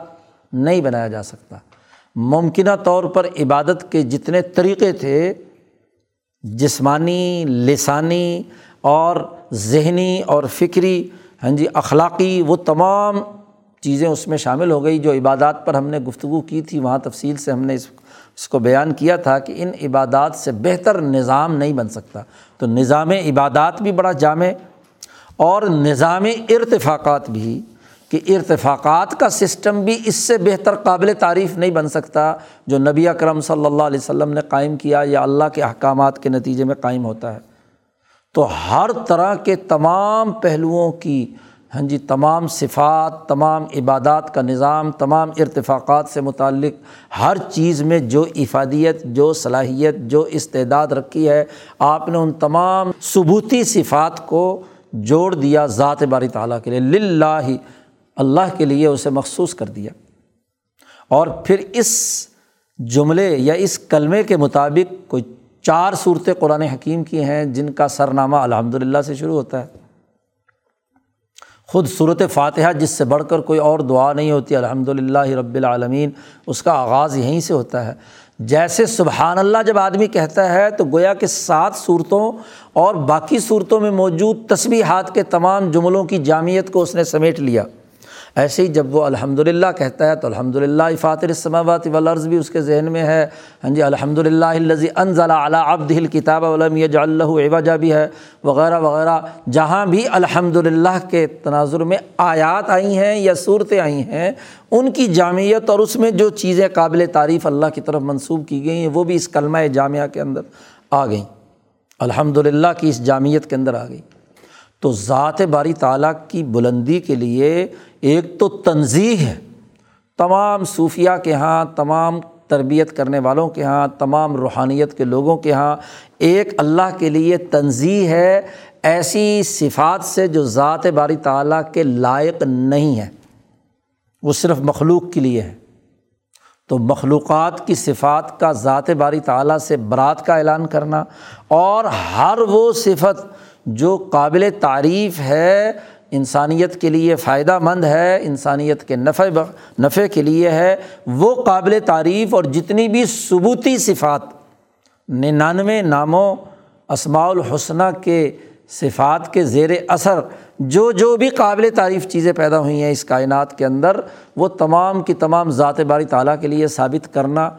نہیں بنایا جا سکتا۔ ممکنہ طور پر عبادت کے جتنے طریقے تھے جسمانی، لسانی اور ذہنی اور فکری ہاں جی اخلاقی وہ تمام چیزیں اس میں شامل ہو گئی جو عبادات پر ہم نے گفتگو کی تھی۔ وہاں تفصیل سے ہم نے اس اس کو بیان کیا تھا کہ ان عبادات سے بہتر نظام نہیں بن سکتا۔ تو نظام عبادات بھی بڑا جامع اور نظام ارتفاقات بھی کہ ارتفاقات کا سسٹم بھی اس سے بہتر قابل تعریف نہیں بن سکتا جو نبی اکرم صلی اللہ علیہ وسلم نے قائم کیا، یا اللہ کے احکامات کے نتیجے میں قائم ہوتا ہے۔ تو ہر طرح کے تمام پہلوؤں کی ہاں جی تمام صفات، تمام عبادات کا نظام، تمام ارتفاقات سے متعلق ہر چیز میں جو افادیت، جو صلاحیت، جو استعداد رکھی ہے، آپ نے ان تمام ثبوتی صفات کو جوڑ دیا ذات باری تعالیٰ کے لیے۔ للہ اللہ کے لیے اسے مخصوص کر دیا۔ اور پھر اس جملے یا اس کلمے کے مطابق کوئی چار صورتیں قرآن حکیم کی ہیں جن کا سرنامہ الحمد للہ سے شروع ہوتا ہے۔ خود صورت فاتحہ جس سے بڑھ کر کوئی اور دعا نہیں ہوتی الحمد للہ رب العالمین، اس کا آغاز یہیں سے ہوتا ہے۔ جیسے سبحان اللہ جب آدمی کہتا ہے تو گویا کہ سات صورتوں اور باقی صورتوں میں موجود تصویحات کے تمام جملوں کی جامعت کو اس نے سمیٹ لیا۔ ایسے ہی جب وہ الحمد للہ کہتا ہے تو الحمد للہ فاطر السماوات والارض بھی اس کے ذہن میں ہے۔ ہاں جی الحمد للہ الزی انضلاء علیٰ ابد الکتاب علم یج اللہ عوجا بھی ہے۔ وغیرہ وغیرہ۔ جہاں بھی الحمد للہ کے تناظر میں آیات آئی ہیں یا صورتیں آئی ہیں، ان کی جامعت اور اس میں جو چیزیں قابل تعریف اللہ کی طرف منسوب کی گئی ہیں، وہ بھی اس کلمہ جامعہ کے اندر آ گئیں۔ الحمد للہ کی اس جامعت کے اندر آ گئی تو ذات باری تعالیٰ کی بلندی کے لیے ایک تو تنظیح ہے۔ تمام صوفیہ کے یہاں تمام تربیت کرنے والوں کے یہاں تمام روحانیت کے لوگوں کے یہاں ایک اللہ کے لیے تنظیح ہے، ایسی صفات سے جو ذات باری تعالیٰ کے لائق نہیں ہے۔ وہ صرف مخلوق کے لیے ہے۔ تو مخلوقات کی صفات کا ذات باری تعالیٰ سے برات کا اعلان کرنا اور ہر وہ صفت جو قابل تعریف ہے انسانیت کے لیے فائدہ مند ہے، انسانیت کے نفع نفع کے لیے ہے، وہ قابل تعریف اور جتنی بھی ثبوتی صفات، ننانوے ناموں اسماع الحسنہ کے صفات کے زیر اثر، جو جو بھی قابل تعریف چیزیں پیدا ہوئی ہیں اس کائنات کے اندر، وہ تمام کی تمام ذات باری تعالیٰ کے لیے ثابت کرنا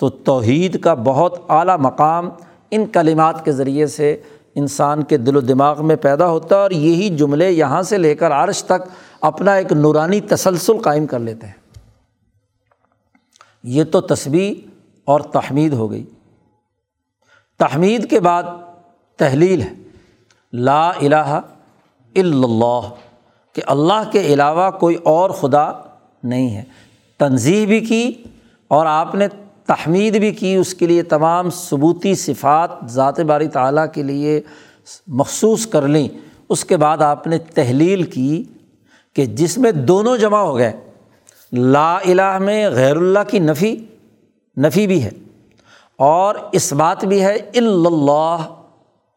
تو توحید کا بہت اعلیٰ مقام ان کلمات کے ذریعے سے انسان کے دل و دماغ میں پیدا ہوتا ہے اور یہی جملے یہاں سے لے کر عرش تک اپنا ایک نورانی تسلسل قائم کر لیتے ہیں۔ یہ تو تصویر اور تحمید ہو گئی۔ تحمید کے بعد تحلیل ہے۔ لا الہ الا اللہ، کہ اللہ کے علاوہ کوئی اور خدا نہیں ہے۔ تنظیح بھی کی اور آپ نے تحمید بھی کی اس کے لیے تمام ثبوتی صفات ذات باری تعالیٰ کے لیے مخصوص کر لیں۔ اس کے بعد آپ نے تحلیل کی کہ جس میں دونوں جمع ہو گئے۔ لا الہ میں غیر اللہ کی نفی نفی بھی ہے۔ اور اس بات بھی ہے، اللہ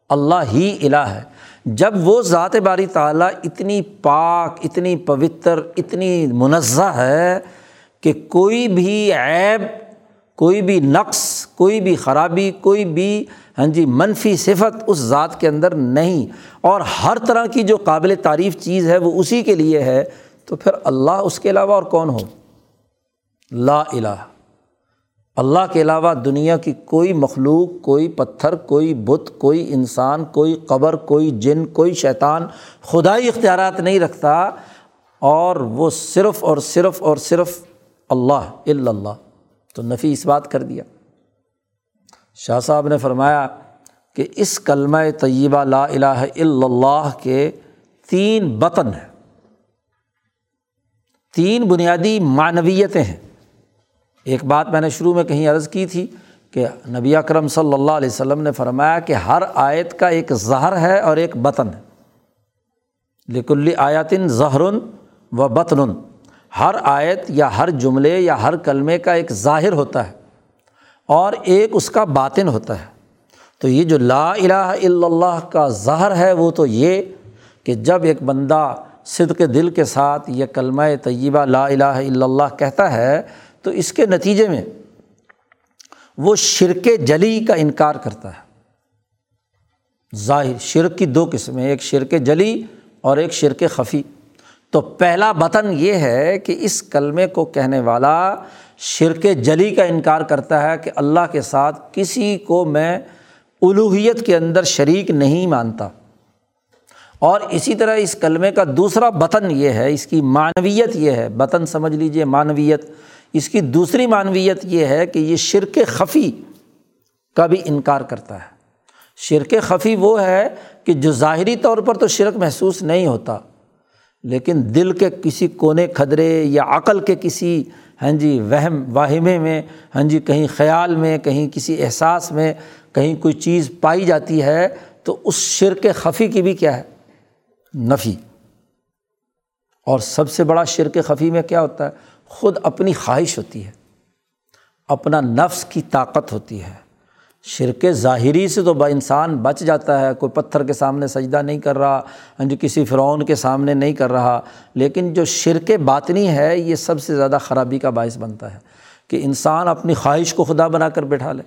اللہ ہی الہ ہے۔ جب وہ ذات باری تعالیٰ اتنی پاک، اتنی پوتر، اتنی منزہ ہے کہ کوئی بھی عیب کوئی بھی نقص، کوئی بھی خرابی، کوئی بھی ہاں جی منفی صفت اس ذات کے اندر نہیں۔ اور ہر طرح کی جو قابل تعریف چیز ہے، وہ اسی کے لیے ہے۔ تو پھر اللہ اس کے علاوہ اور کون ہو؟ لا الہ۔ اللہ کے علاوہ دنیا کی کوئی مخلوق، کوئی پتھر، کوئی بت، کوئی انسان، کوئی قبر، کوئی جن، کوئی شیطان خدائی اختیارات نہیں رکھتا۔ اور وہ صرف اور صرف اور صرف اللہ اللہ۔ تو نفی اس بات کر دیا۔ شاہ صاحب نے فرمایا کہ اس کلمہ طیبہ لا الہ الا اللہ کے تین بطن ہیں۔ تین بنیادی معنویتیں ہیں۔ ایک بات میں نے شروع میں کہیں عرض کی تھی کہ نبی اکرم صلی اللہ علیہ وسلم نے فرمایا کہ ہر آیت کا ایک زہر ہے اور ایک بطن ہے۔ لکل آیاتن زہرن و بطن۔ ہر آیت یا ہر جملے یا ہر کلمے کا ایک ظاہر ہوتا ہے اور ایک اس کا باطن ہوتا ہے۔ تو یہ جو لا الہ الا اللہ کا ظاہر ہے وہ تو یہ کہ جب ایک بندہ صدق دل کے ساتھ یہ کلمہ طیبہ لا الہ الا اللہ کہتا ہے تو اس کے نتیجے میں وہ شرک جلی کا انکار کرتا ہے۔ ظاہر شرک کی دو قسمیں، ایک شرک جلی اور ایک شرک خفی۔ تو پہلا بطن یہ ہے کہ اس کلمے کو کہنے والا شرک جلی کا انکار کرتا ہے کہ اللہ کے ساتھ کسی کو میں الوحیت کے اندر شریک نہیں مانتا۔ اور اسی طرح اس کلمے کا دوسرا بطن یہ ہے، اس کی معنویت یہ ہے۔ بطن سمجھ لیجیے معنویت۔ اس کی دوسری معنویت یہ ہے کہ یہ شرک خفی کا بھی انکار کرتا ہے۔ شرک خفی وہ ہے کہ جو ظاہری طور پر تو شرک محسوس نہیں ہوتا۔ لیکن دل کے کسی کونے کھدرے یا عقل کے کسی ہاں جی وہم، واہمے میں ہاں جی کہیں خیال میں، کہیں کسی احساس میں کہیں کوئی چیز پائی جاتی ہے، تو اس شرک خفی کی بھی کیا ہے؟ نفی۔ اور سب سے بڑا شرک خفی میں کیا ہوتا ہے؟ خود اپنی خواہش ہوتی ہے، اپنا نفس کی طاقت ہوتی ہے۔ شرک ظاہری سے تو انسان بچ جاتا ہے، کوئی پتھر کے سامنے سجدہ نہیں کر رہا ہاں جی کسی فرعون کے سامنے نہیں کر رہا۔ لیکن جو شرک باطنی ہے، یہ سب سے زیادہ خرابی کا باعث بنتا ہے کہ انسان اپنی خواہش کو خدا بنا کر بیٹھا لے۔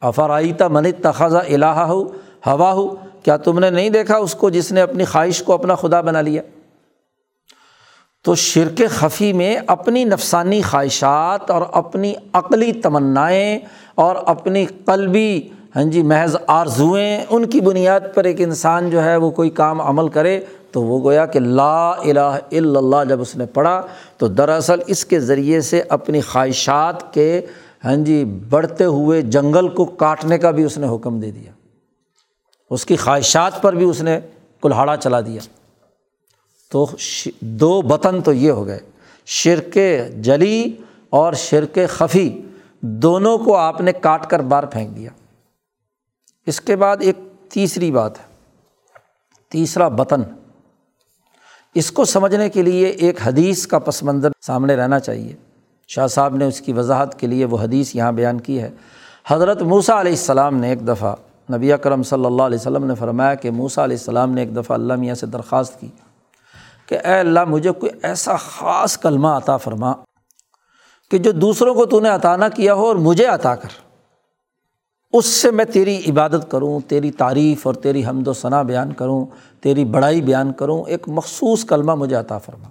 افرائیتا من تخذہ الہ ہو، ہوا ہو، کیا تم نے نہیں دیکھا اس کو جس نے اپنی خواہش کو اپنا خدا بنا لیا؟ تو شرک خفی میں اپنی نفسانی خواہشات اور اپنی عقلی تمنائیں اور اپنی قلبی ہاں جی محض آرزوئیں، ان کی بنیاد پر ایک انسان جو ہے وہ کوئی کام عمل کرے تو وہ گویا کہ لا الہ الا اللہ جب اس نے پڑھا تو دراصل اس کے ذریعے سے اپنی خواہشات کے ہاں جی بڑھتے ہوئے جنگل کو کاٹنے کا بھی اس نے حکم دے دیا۔ اس کی خواہشات پر بھی اس نے کلہاڑا چلا دیا۔ تو دو بطن تو یہ ہو گئے۔ شرک جلی اور شرک خفی، دونوں کو آپ نے کاٹ کر بار پھینک دیا۔ اس کے بعد ایک تیسری بات ہے، تیسرا بطن۔ اس کو سمجھنے کے لیے ایک حدیث کا پس منظر سامنے رہنا چاہیے۔ شاہ صاحب نے اس کی وضاحت کے لیے وہ حدیث یہاں بیان کی ہے۔ حضرت موسیٰ علیہ السلام نے ایک دفعہ نبی اکرم صلی اللہ علیہ وسلم نے فرمایا کہ موسیٰ علیہ السلام نے ایک دفعہ اللہ میاں سے درخواست کی۔ کہ اے اللہ مجھے کوئی ایسا خاص کلمہ عطا فرما کہ جو دوسروں کو تو نے عطا نہ کیا ہو اور مجھے عطا کر۔ اس سے میں تیری عبادت کروں، تیری تعریف اور تیری حمد و ثناء بیان کروں، تیری بڑائی بیان کروں، ایک مخصوص کلمہ مجھے عطا فرما۔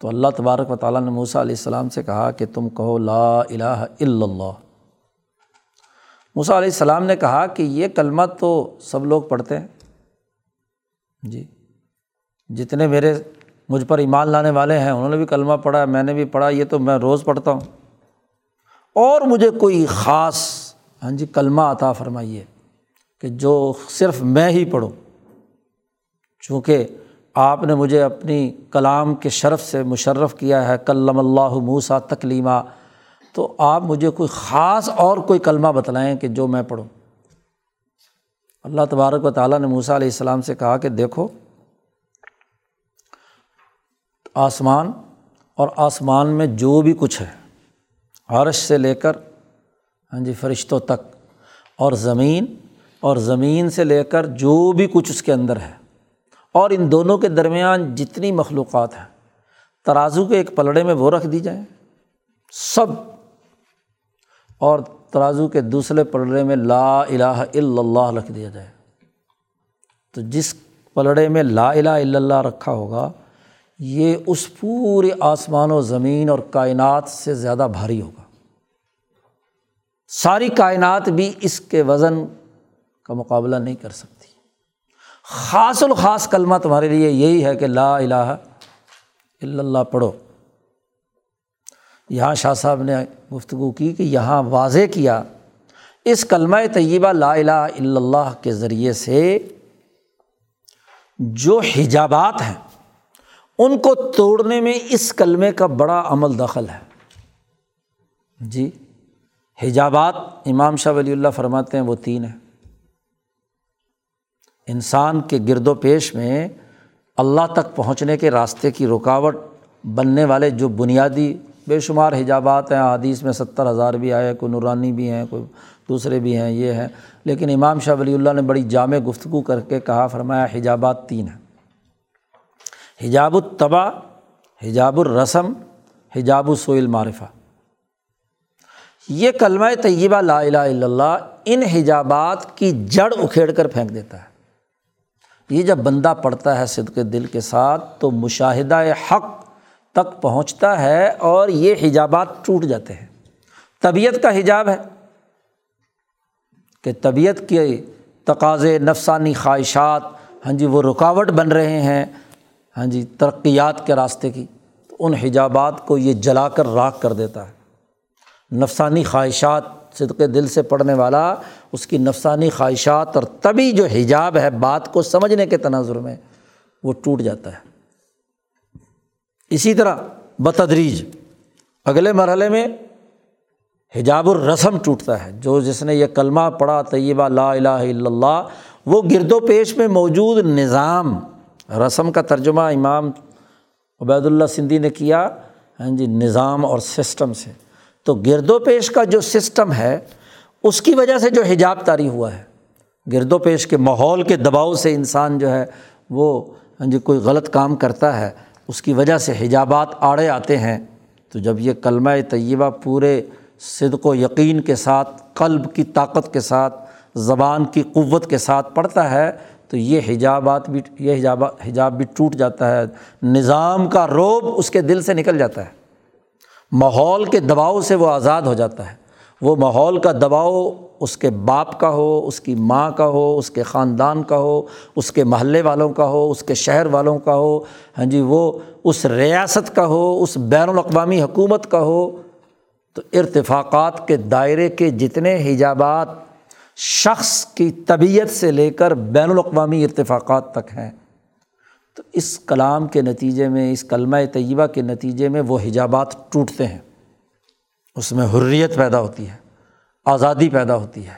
تو اللہ تبارک و تعالیٰ نے موسیٰ علیہ السلام سے کہا کہ تم کہو لا الہ الا اللہ۔ موسیٰ علیہ السلام نے کہا کہ یہ کلمہ تو سب لوگ پڑھتے ہیں۔ جی۔ جتنے میرے مجھ پر ایمان لانے والے ہیں، انہوں نے بھی کلمہ پڑھا، میں نے بھی پڑھا، یہ تو میں روز پڑھتا ہوں۔ اور مجھے کوئی خاص ہاں جی کلمہ عطا فرمائیے کہ جو صرف میں ہی پڑھوں، چونکہ آپ نے مجھے اپنی کلام کے شرف سے مشرف کیا ہے، کلم اللہ موسا تکلیمہ تو آپ مجھے کوئی خاص اور کوئی کلمہ بتلائیں کہ جو میں پڑھوں۔ اللہ تبارک و تعالیٰ نے موسیٰ علیہ السلام سے کہا کہ دیکھو، آسمان اور آسمان میں جو بھی کچھ ہے، عرش سے لے کر ہاں جی فرشتوں تک، اور زمین اور زمین سے لے کر جو بھی کچھ اس کے اندر ہے، اور ان دونوں کے درمیان جتنی مخلوقات ہیں، ترازو کے ایک پلڑے میں وہ رکھ دی جائیں، سب، اور ترازو کے دوسرے پلڑے میں لا الہ الا اللہ رکھ دیا جائے۔ تو جس پلڑے میں لا الہ الا اللہ رکھا ہوگا، یہ اس پورے آسمان و زمین اور کائنات سے زیادہ بھاری ہوگا۔ ساری کائنات بھی اس کے وزن کا مقابلہ نہیں کر سکتی۔ خاص الخاص کلمہ تمہارے لیے یہی ہے کہ لا الہ الا اللہ پڑھو۔ یہاں شاہ صاحب نے گفتگو کی کہ یہاں واضح کیا، اس کلمہ طیبہ لا الہ الا اللہ کے ذریعے سے جو حجابات ہیں، ان کو توڑنے میں اس کلمے کا بڑا عمل دخل ہے۔ جی حجابات امام شاہ ولی اللہ فرماتے ہیں وہ تین ہیں۔ انسان کے گرد و پیش میں اللہ تک پہنچنے کے راستے کی رکاوٹ، بننے والے جو بنیادی بے شمار حجابات ہیں، حدیث میں ستر ہزار بھی آئے، کوئی نورانی بھی ہیں، کوئی دوسرے بھی ہیں، یہ ہیں۔ لیکن امام شاہ ولی اللہ نے بڑی جامع گفتگو کر کے کہا، فرمایا حجابات تین ہیں۔ حجاب الطبع حجاب الرسم، حجاب السوئل معرفہ یہ کلمہ طیبہ لا الہ الا اللہ ان حجابات کی جڑ اکھیڑ کر پھینک دیتا ہے۔ یہ جب بندہ پڑھتا ہے صدق دل کے ساتھ تو مشاہدہ حق تک پہنچتا ہے اور یہ حجابات ٹوٹ جاتے ہیں۔ طبیعت کا حجاب ہے کہ طبیعت کے تقاضے، نفسانی خواہشات ہاں جی وہ رکاوٹ بن رہے ہیں ہاں جی ترقیات کے راستے کی۔ تو ان حجابات کو یہ جلا کر راکھ کر دیتا ہے۔ نفسانی خواہشات صدقے دل سے پڑھنے والا، اس کی نفسانی خواہشات اور تبھی جو حجاب ہے، بات کو سمجھنے کے تناظر میں وہ ٹوٹ جاتا ہے۔ اسی طرح بتدریج، اگلے مرحلے میں حجاب الرسم ٹوٹتا ہے، جو جس نے یہ کلمہ پڑھا، طیبہ، لا الہ الا اللہ، وہ گرد و پیش میں موجود نظام، رسم کا ترجمہ امام عبید اللہ سندھی نے کیا ہاں جی نظام اور سسٹم سے۔ تو گرد و پیش کا جو سسٹم ہے، اس کی وجہ سے جو حجاب طاری ہوا ہے۔ گرد و پیش کے ماحول کے دباؤ سے انسان جو ہے، وہ ہاں جی کوئی غلط کام کرتا ہے۔ اس کی وجہ سے حجابات آڑے آتے ہیں، تو جب یہ کلمہ طیبہ پورے صدق و یقین کے ساتھ، قلب کی طاقت کے ساتھ، زبان کی قوت کے ساتھ پڑھتا ہے، تو یہ حجابات بھی، یہ حجاب حجاب بھی ٹوٹ جاتا ہے۔ نظام کا روب اس کے دل سے نکل جاتا ہے۔ ماحول کے دباؤ سے وہ آزاد ہو جاتا ہے۔ وہ ماحول کا دباؤ اس کے باپ کا ہو، اس کی ماں کا ہو، اس کے خاندان کا ہو، اس کے محلے والوں کا ہو، اس کے شہر والوں کا ہو ہاں جی وہ اس ریاست کا ہو، اس بین الاقوامی حکومت کا ہو، تو ارتفاقات کے دائرے کے جتنے حجابات شخص کی طبیعت سے لے کر بین الاقوامی ارتفاقات تک ہیں، تو اس کلام کے نتیجے میں، اس کلمہ طیبہ کے نتیجے میں وہ حجابات ٹوٹتے ہیں۔ اس میں حریت پیدا ہوتی ہے، آزادی پیدا ہوتی ہے،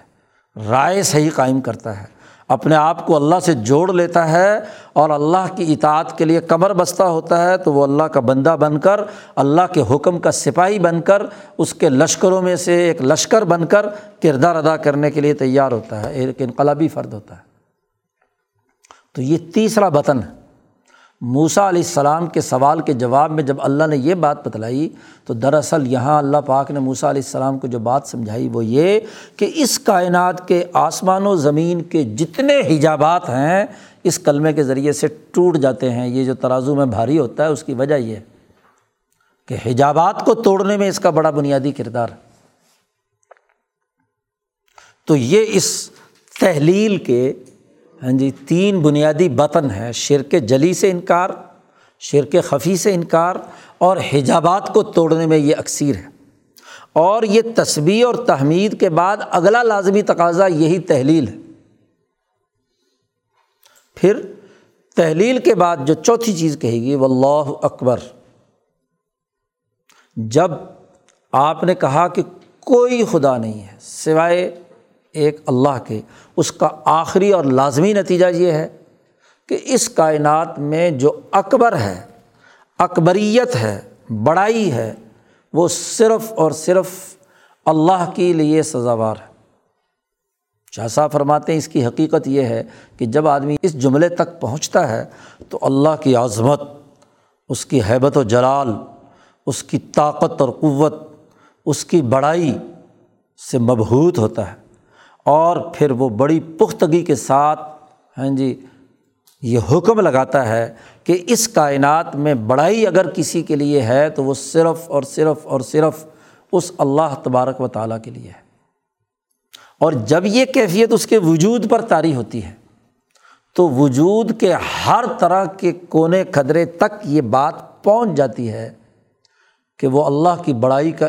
رائے صحیح قائم کرتا ہے، اپنے آپ کو اللہ سے جوڑ لیتا ہے اور اللہ کی اطاعت کے لیے کمر بستہ ہوتا ہے تو وہ اللہ کا بندہ بن کر، اللہ کے حکم کا سپاہی بن کر، اس کے لشکروں میں سے ایک لشکر بن کر کردار ادا کرنے کے لیے تیار ہوتا ہے، ایک انقلابی فرد ہوتا ہے۔ تو یہ تیسرا بطن ہے۔ موسا علیہ السلام کے سوال کے جواب میں جب اللہ نے یہ بات بتلائی، تو دراصل یہاں اللہ پاک نے موسا علیہ السلام کو جو بات سمجھائی وہ یہ کہ اس کائنات کے آسمان و زمین کے جتنے حجابات ہیں، اس کلمے کے ذریعے سے ٹوٹ جاتے ہیں۔ یہ جو ترازو میں بھاری ہوتا ہے، اس کی وجہ یہ ہے کہ حجابات کو توڑنے میں اس کا بڑا بنیادی کردار ہے۔ تو یہ اس تحلیل کے ہاں جی تین بنیادی بطن ہیں، شرک جلی سے انکار، شرک خفی سے انکار اور حجابات کو توڑنے میں یہ اکثیر ہے اور یہ تصویر اور تحمید کے بعد اگلا لازمی تقاضا یہی تحلیل ہے۔ پھر تحلیل کے بعد جو چوتھی چیز کہے گی وہ اللہ اکبر۔ جب آپ نے کہا کہ کوئی خدا نہیں ہے، سوائے ایک اللہ کے۔ اس کا آخری اور لازمی نتیجہ یہ ہے کہ اس کائنات میں جو اکبر ہے، اکبریت ہے، بڑائی ہے، وہ صرف اور صرف اللہ کے لیے سزاوار ہے۔ شاہ فرماتے ہیں، اس کی حقیقت یہ ہے کہ جب آدمی اس جملے تک پہنچتا ہے تو اللہ کی عظمت، اس کی حیبت و جلال، اس کی طاقت اور قوت، اس کی بڑائی سے مبہوت ہوتا ہے۔ اور پھر وہ بڑی پختگی کے ساتھ ہاں جی یہ حکم لگاتا ہے کہ اس کائنات میں بڑائی اگر کسی کے لیے ہے تو وہ صرف اور صرف اور صرف اس اللہ تبارک و تعالیٰ کے لیے ہے۔ اور جب یہ کیفیت اس کے وجود پر طاری ہوتی ہے، تو وجود کے ہر طرح کے کونے قدرے تک یہ بات پہنچ جاتی ہے کہ وہ اللہ کی بڑائی کا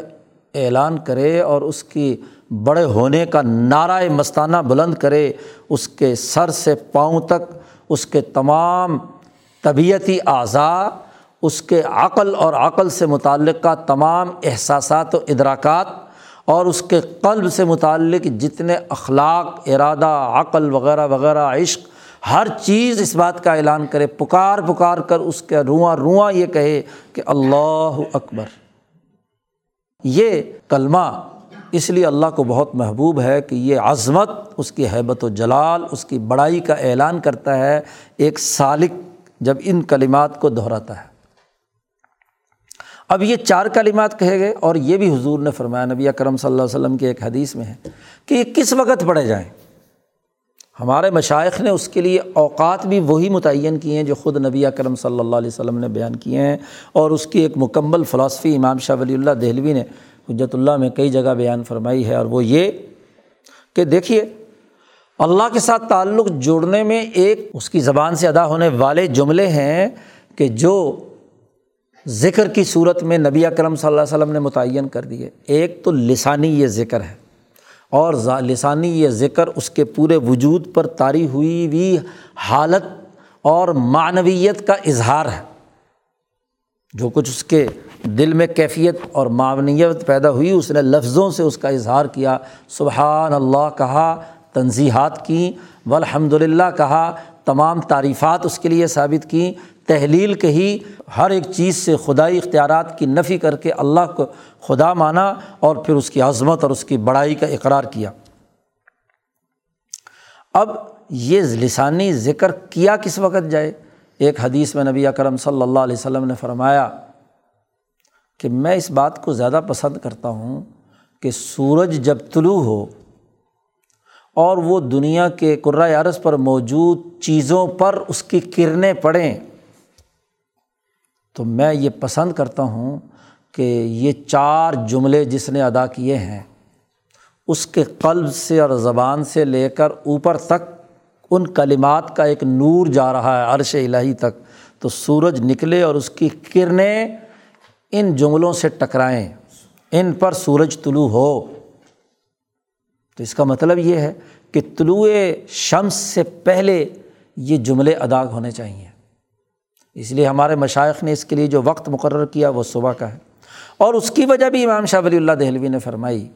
اعلان کرے اور اس کی بڑے ہونے کا نعرۂ مستانہ بلند کرے، اس کے سر سے پاؤں تک اس کے تمام طبیعتی اعضاء، اس کے عقل اور عقل سے متعلقہ تمام احساسات و ادراکات اور اس کے قلب سے متعلق جتنے اخلاق، ارادہ، عقل وغیرہ وغیرہ، عشق، ہر چیز اس بات کا اعلان کرے، پکار پکار کر اس کے رواں رواں یہ کہے کہ اللہ اکبر۔ یہ کلمہ اس لیے اللہ کو بہت محبوب ہے کہ یہ عظمت، اس کی حیبت و جلال، اس کی بڑائی کا اعلان کرتا ہے، ایک سالق جب ان کلمات کو دہراتا ہے۔ اب یہ چار کلمات کہے گئے اور یہ بھی حضور نے فرمایا، نبی اکرم صلی اللہ علیہ وسلم کے ایک حدیث میں ہے کہ یہ کس وقت پڑھے جائیں؟ ہمارے مشائق نے اس کے لیے اوقات بھی وہی متعین کیے ہیں جو خود نبی اکرم صلی اللہ علیہ وسلم نے بیان کیے ہیں اور اس کی ایک مکمل فلاسفی امام شاہ ولی اللہ دہلوی نے حجت اللہ میں کئی جگہ بیان فرمائی ہے اور وہ یہ کہ دیکھیے، اللہ کے ساتھ تعلق جوڑنے میں ایک اس کی زبان سے ادا ہونے والے جملے ہیں کہ جو ذکر کی صورت میں نبی اکرم صلی اللہ علیہ وسلم نے متعین کر دیے۔ ایک تو لسانی یہ ذکر ہے اور لسانی یہ ذکر اس کے پورے وجود پر طاری ہوئی ہوئی حالت اور معنویت کا اظہار ہے۔ جو کچھ اس کے دل میں کیفیت اور معاونیت پیدا ہوئی، اس نے لفظوں سے اس کا اظہار کیا۔ سبحان اللہ کہا تنظیحات کیں و الحمد للہ کہا، تمام تعریفات اس کے لیے ثابت کیں تحلیل کہی ہر ایک چیز سے خدائی اختیارات کی نفی کر کے اللہ کو خدا مانا اور پھر اس کی عظمت اور اس کی بڑائی کا اقرار کیا۔ اب یہ لسانی ذکر کیا کس وقت جائے؟ ایک حدیث میں نبی اکرم صلی اللہ علیہ وسلم نے فرمایا کہ میں اس بات کو زیادہ پسند کرتا ہوں کہ سورج جب طلوع ہو اور وہ دنیا کے عرض پر موجود چیزوں پر اس کی کرنیں پڑیں، تو میں یہ پسند کرتا ہوں کہ یہ چار جملے جس نے ادا کیے ہیں، اس کے قلب سے اور زبان سے لے کر اوپر تک ان کلمات کا ایک نور جا رہا ہے عرش الہی تک، تو سورج نکلے اور اس کی کرنیں ان جملوں سے ٹکرائیں، ان پر سورج طلوع ہو۔ تو اس کا مطلب یہ ہے کہ طلوع شمس سے پہلے یہ جملے ادا ہونے چاہئیں اس لیے ہمارے مشائق نے اس کے لیے جو وقت مقرر کیا وہ صبح کا ہے۔ اور اس کی وجہ بھی امام شاہ ولی اللہ دہلوی نے فرمائی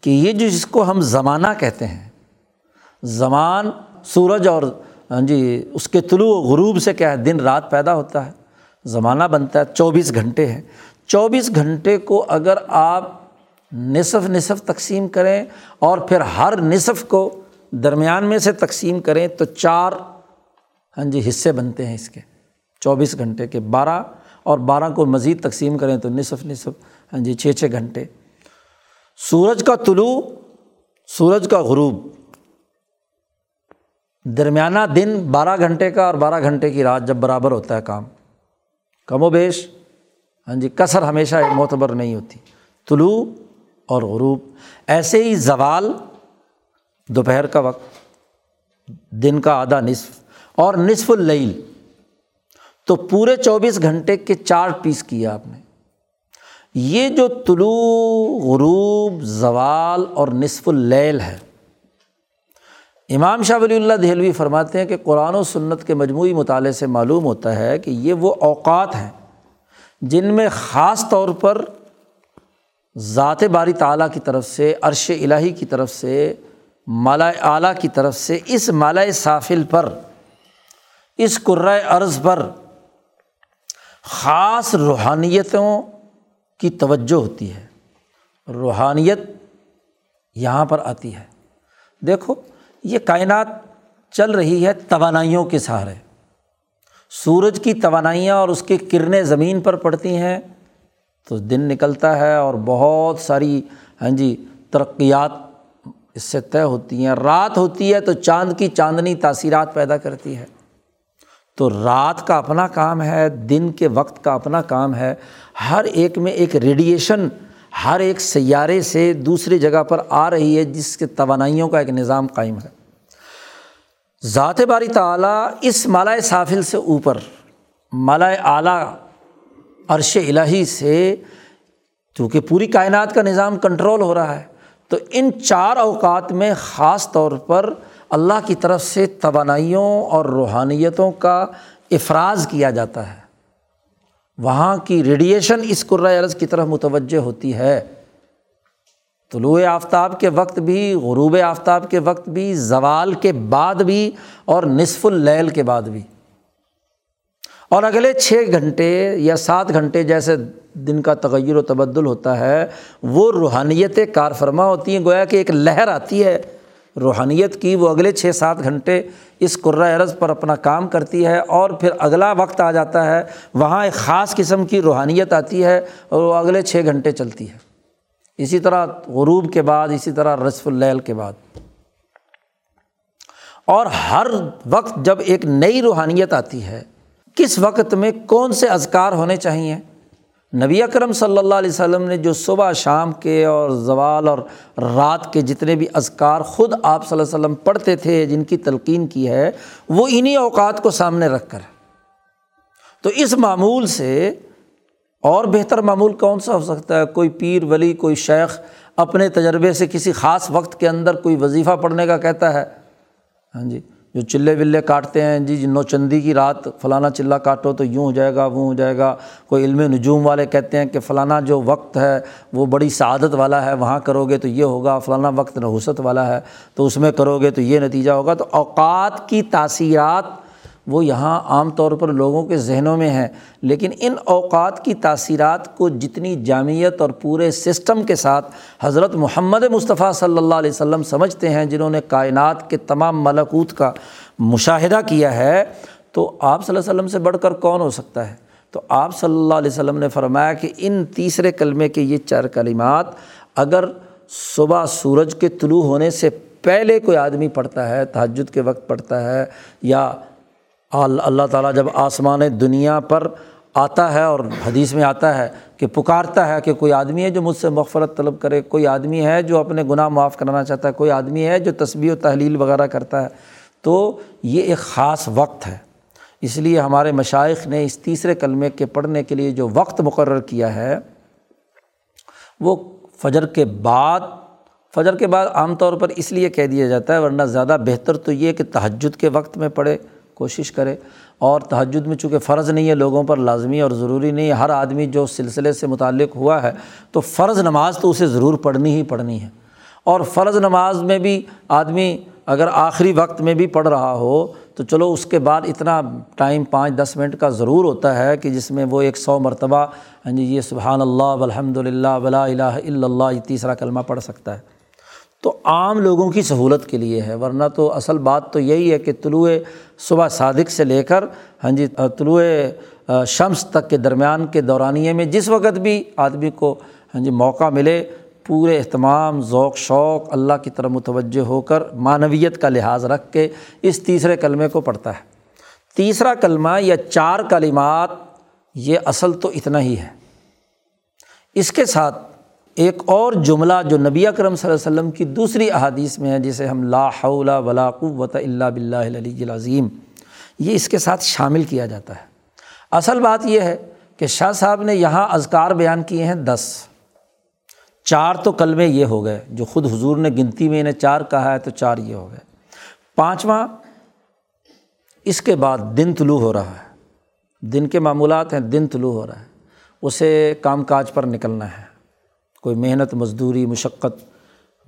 کہ یہ جو جس کو ہم زمانہ کہتے ہیں، زمان سورج اور ہاں جی اس کے طلوع و غروب سے کیا ہے، دن رات پیدا ہوتا ہے۔ زمانہ بنتا ہے، چوبیس گھنٹے ہیں۔ چوبیس گھنٹے کو اگر آپ نصف نصف تقسیم کریں اور پھر ہر نصف کو درمیان میں سے تقسیم کریں تو چار ہاں جی حصے بنتے ہیں اس کے۔ چوبیس گھنٹے کے بارہ اور بارہ کو مزید تقسیم کریں تو نصف نصف ہاں جی چھ چھ گھنٹے۔ سورج کا طلوع، سورج کا غروب۔ درمیانہ دن بارہ گھنٹے کا اور بارہ گھنٹے کی رات جب برابر ہوتا ہے کام۔ کم و بیش۔ ہاں جی کثر ہمیشہ معتبر نہیں ہوتی۔ طلوع اور غروب۔ ایسے ہی زوال دوپہر کا وقت، دن کا آدھا نصف اور نصف اللیل۔ تو پورے چوبیس گھنٹے کے چار پیس کیا آپ نے۔ یہ جو طلوع، غروب، زوال اور نصف اللیل ہے امام شاہ ولی اللہ دہلوی فرماتے ہیں کہ قرآن و سنت کے مجموعی مطالعے سے معلوم ہوتا ہے کہ یہ وہ اوقات ہیں جن میں خاص طور پر ذات باری تعلیٰ کی طرف سے، عرش الٰہی کی طرف سے مالا اعلیٰ کی طرف سے، اس مالا سافل پر، اس قرۂۂ عرض پر خاص روحانیتوں کی توجہ ہوتی ہے۔ روحانیت یہاں پر آتی ہے۔ دیکھو یہ کائنات چل رہی ہے توانائیوں کے سہارے۔ سورج کی توانائیاں اور اس کی کرنیں زمین پر پڑتی ہیں۔ تو دن نکلتا ہے اور بہت ساری ہاں جی ترقیات اس سے طے ہوتی ہیں۔ رات ہوتی ہے تو چاند کی چاندنی تاثیرات پیدا کرتی ہے۔ تو رات کا اپنا کام ہے، دن کے وقت کا اپنا کام ہے۔ ہر ایک میں ایک ریڈیئیشن ہر ایک سیارے سے دوسری جگہ پر آ رہی ہے، جس کے توانائیوں کا ایک نظام قائم ہے۔ ذات باری تعلیٰ اس مالائے سافل سے اوپر مالائے اعلیٰ، عرش الہی سے چونکہ پوری کائنات کا نظام کنٹرول ہو رہا ہے، تو ان چار اوقات میں خاص طور پر اللہ کی طرف سے توانائیوں اور روحانیتوں کا افراز کیا جاتا ہے۔ وہاں کی ریڈیئیشن اس عرض کی طرف متوجہ ہوتی ہے۔ طلوع آفتاب کے وقت بھی، غروب آفتاب کے وقت بھی، زوال کے بعد بھی اور نصف اللیل کے بعد بھی۔ اور اگلے چھ گھنٹے یا سات گھنٹے جیسے دن کا تغیر و تبدل ہوتا ہے، وہ روحانیت کار فرما ہوتی ہیں۔ گویا کہ ایک لہر آتی ہے روحانیت کی، وہ اگلے چھ سات گھنٹے اس عرض پر اپنا کام کرتی ہے اور پھر اگلا وقت آ جاتا ہے، وہاں ایک خاص قسم کی روحانیت آتی ہے اور وہ اگلے چھ گھنٹے چلتی ہے۔ اسی طرح غروب کے بعد، اسی طرح رسف اللیل کے بعد۔ اور ہر وقت جب ایک نئی روحانیت آتی ہے، کس وقت میں کون سے ازکار ہونے چاہئیں؟ نبی اکرم صلی اللہ علیہ وسلم نے جو صبح شام کے اور زوال اور رات کے جتنے بھی ازکار خود آپ صلی اللہ علیہ وسلم پڑھتے تھے، جن کی تلقین کی ہے، وہ انہیں اوقات کو سامنے رکھ کر۔ تو اس معمول سے اور بہتر معمول کون سا ہو سکتا ہے؟ کوئی پیر، ولی، کوئی شیخ اپنے تجربے سے کسی خاص وقت کے اندر کوئی وظیفہ پڑھنے کا کہتا ہے؟ ہاں جی جو چلے ولے کاٹتے ہیں جی, جی، نو چندی کی رات فلانا چلہ کاٹو تو یوں ہو جائے گا، وہ ہو جائے گا۔ کوئی علم نجوم والے کہتے ہیں کہ فلانا جو وقت ہے وہ بڑی سعادت والا ہے، وہاں کرو گے تو یہ ہوگا، فلانا وقت نحوست والا ہے تو اس میں کرو گے تو یہ نتیجہ ہوگا۔ تو اوقات کی تاثیرات وہ یہاں عام طور پر لوگوں کے ذہنوں میں ہیں، لیکن ان اوقات کی تاثیرات کو جتنی جامعت اور پورے سسٹم کے ساتھ حضرت محمد مصطفیٰ صلی اللہ علیہ وسلم سمجھتے ہیں، جنہوں نے کائنات کے تمام ملکوت کا مشاہدہ کیا ہے، تو آپ صلی اللہ علیہ وسلم سے بڑھ کر کون ہو سکتا ہے؟ تو آپ صلی اللہ علیہ وسلم نے فرمایا کہ ان تیسرے کلمے کے یہ چار کلمات، اگر صبح سورج کے طلوع ہونے سے پہلے کوئی آدمی پڑھتا ہے، تہجد کے وقت پڑھتا ہے یا اللہ تعالیٰ جب آسمان دنیا پر آتا ہے اور حدیث میں آتا ہے کہ پکارتا ہے کہ کوئی آدمی ہے جو مجھ سے مغفرت طلب کرے، کوئی آدمی ہے جو اپنے گناہ معاف کرانا چاہتا ہے، کوئی آدمی ہے جو تصویر و تحلیل وغیرہ کرتا ہے، تو یہ ایک خاص وقت ہے۔ اس لیے ہمارے مشائق نے اس تیسرے کلمے کے پڑھنے کے لیے جو وقت مقرر کیا ہے، وہ فجر کے بعد، فجر کے بعد عام طور پر اس لیے کہہ دیا جاتا ہے، ورنہ زیادہ بہتر تو یہ کہ تہجد کے وقت میں پڑھے۔ کوشش کرے اور تہجد میں چونکہ فرض نہیں ہے لوگوں پر، لازمی اور ضروری نہیں ہے۔ ہر آدمی جو سلسلے سے متعلق ہوا ہے تو فرض نماز تو اسے ضرور پڑھنی ہی پڑھنی ہے۔ اور فرض نماز میں بھی آدمی اگر آخری وقت میں بھی پڑھ رہا ہو تو چلو اس کے بعد اتنا ٹائم پانچ دس منٹ کا ضرور ہوتا ہے کہ جس میں وہ ایک سو مرتبہ ہاں جی یہ سبحان اللہ الحمد للہ ولا الہ الا اللہ، یہ تیسرا کلمہ پڑھ سکتا ہے۔ تو عام لوگوں کی سہولت کے لیے ہے، ورنہ تو اصل بات تو یہی ہے کہ طلوع صبح صادق سے لے کر ہاں جی طلوع شمس تک کے درمیان کے دورانیے میں جس وقت بھی آدمی کو ہاں جی موقع ملے، پورے اہتمام، ذوق، شوق، اللہ کی طرف متوجہ ہو کر معنویت کا لحاظ رکھ کے اس تیسرے کلمے کو پڑھتا ہے۔ تیسرا کلمہ یا چار کلمات، یہ اصل تو اتنا ہی ہے۔ اس کے ساتھ ایک اور جملہ جو نبی اکرم صلی اللہ علیہ وسلم کی دوسری احادیث میں ہے، جسے ہم لا حول ولا قوت اللہ بلّہ علی العظیم، یہ اس کے ساتھ شامل کیا جاتا ہے۔ اصل بات یہ ہے کہ شاہ صاحب نے یہاں اذکار بیان کیے ہیں دس۔ چار تو کلمے یہ ہو گئے، جو خود حضور نے گنتی میں انہیں چار کہا ہے تو چار یہ ہو گئے۔ پانچواں، اس کے بعد دن طلوع ہو رہا ہے۔ دن کے معمولات ہیں، دن طلوع ہو رہا ہے۔ اسے کام کاج پر نکلنا ہے۔ کوئی محنت، مزدوری، مشقت،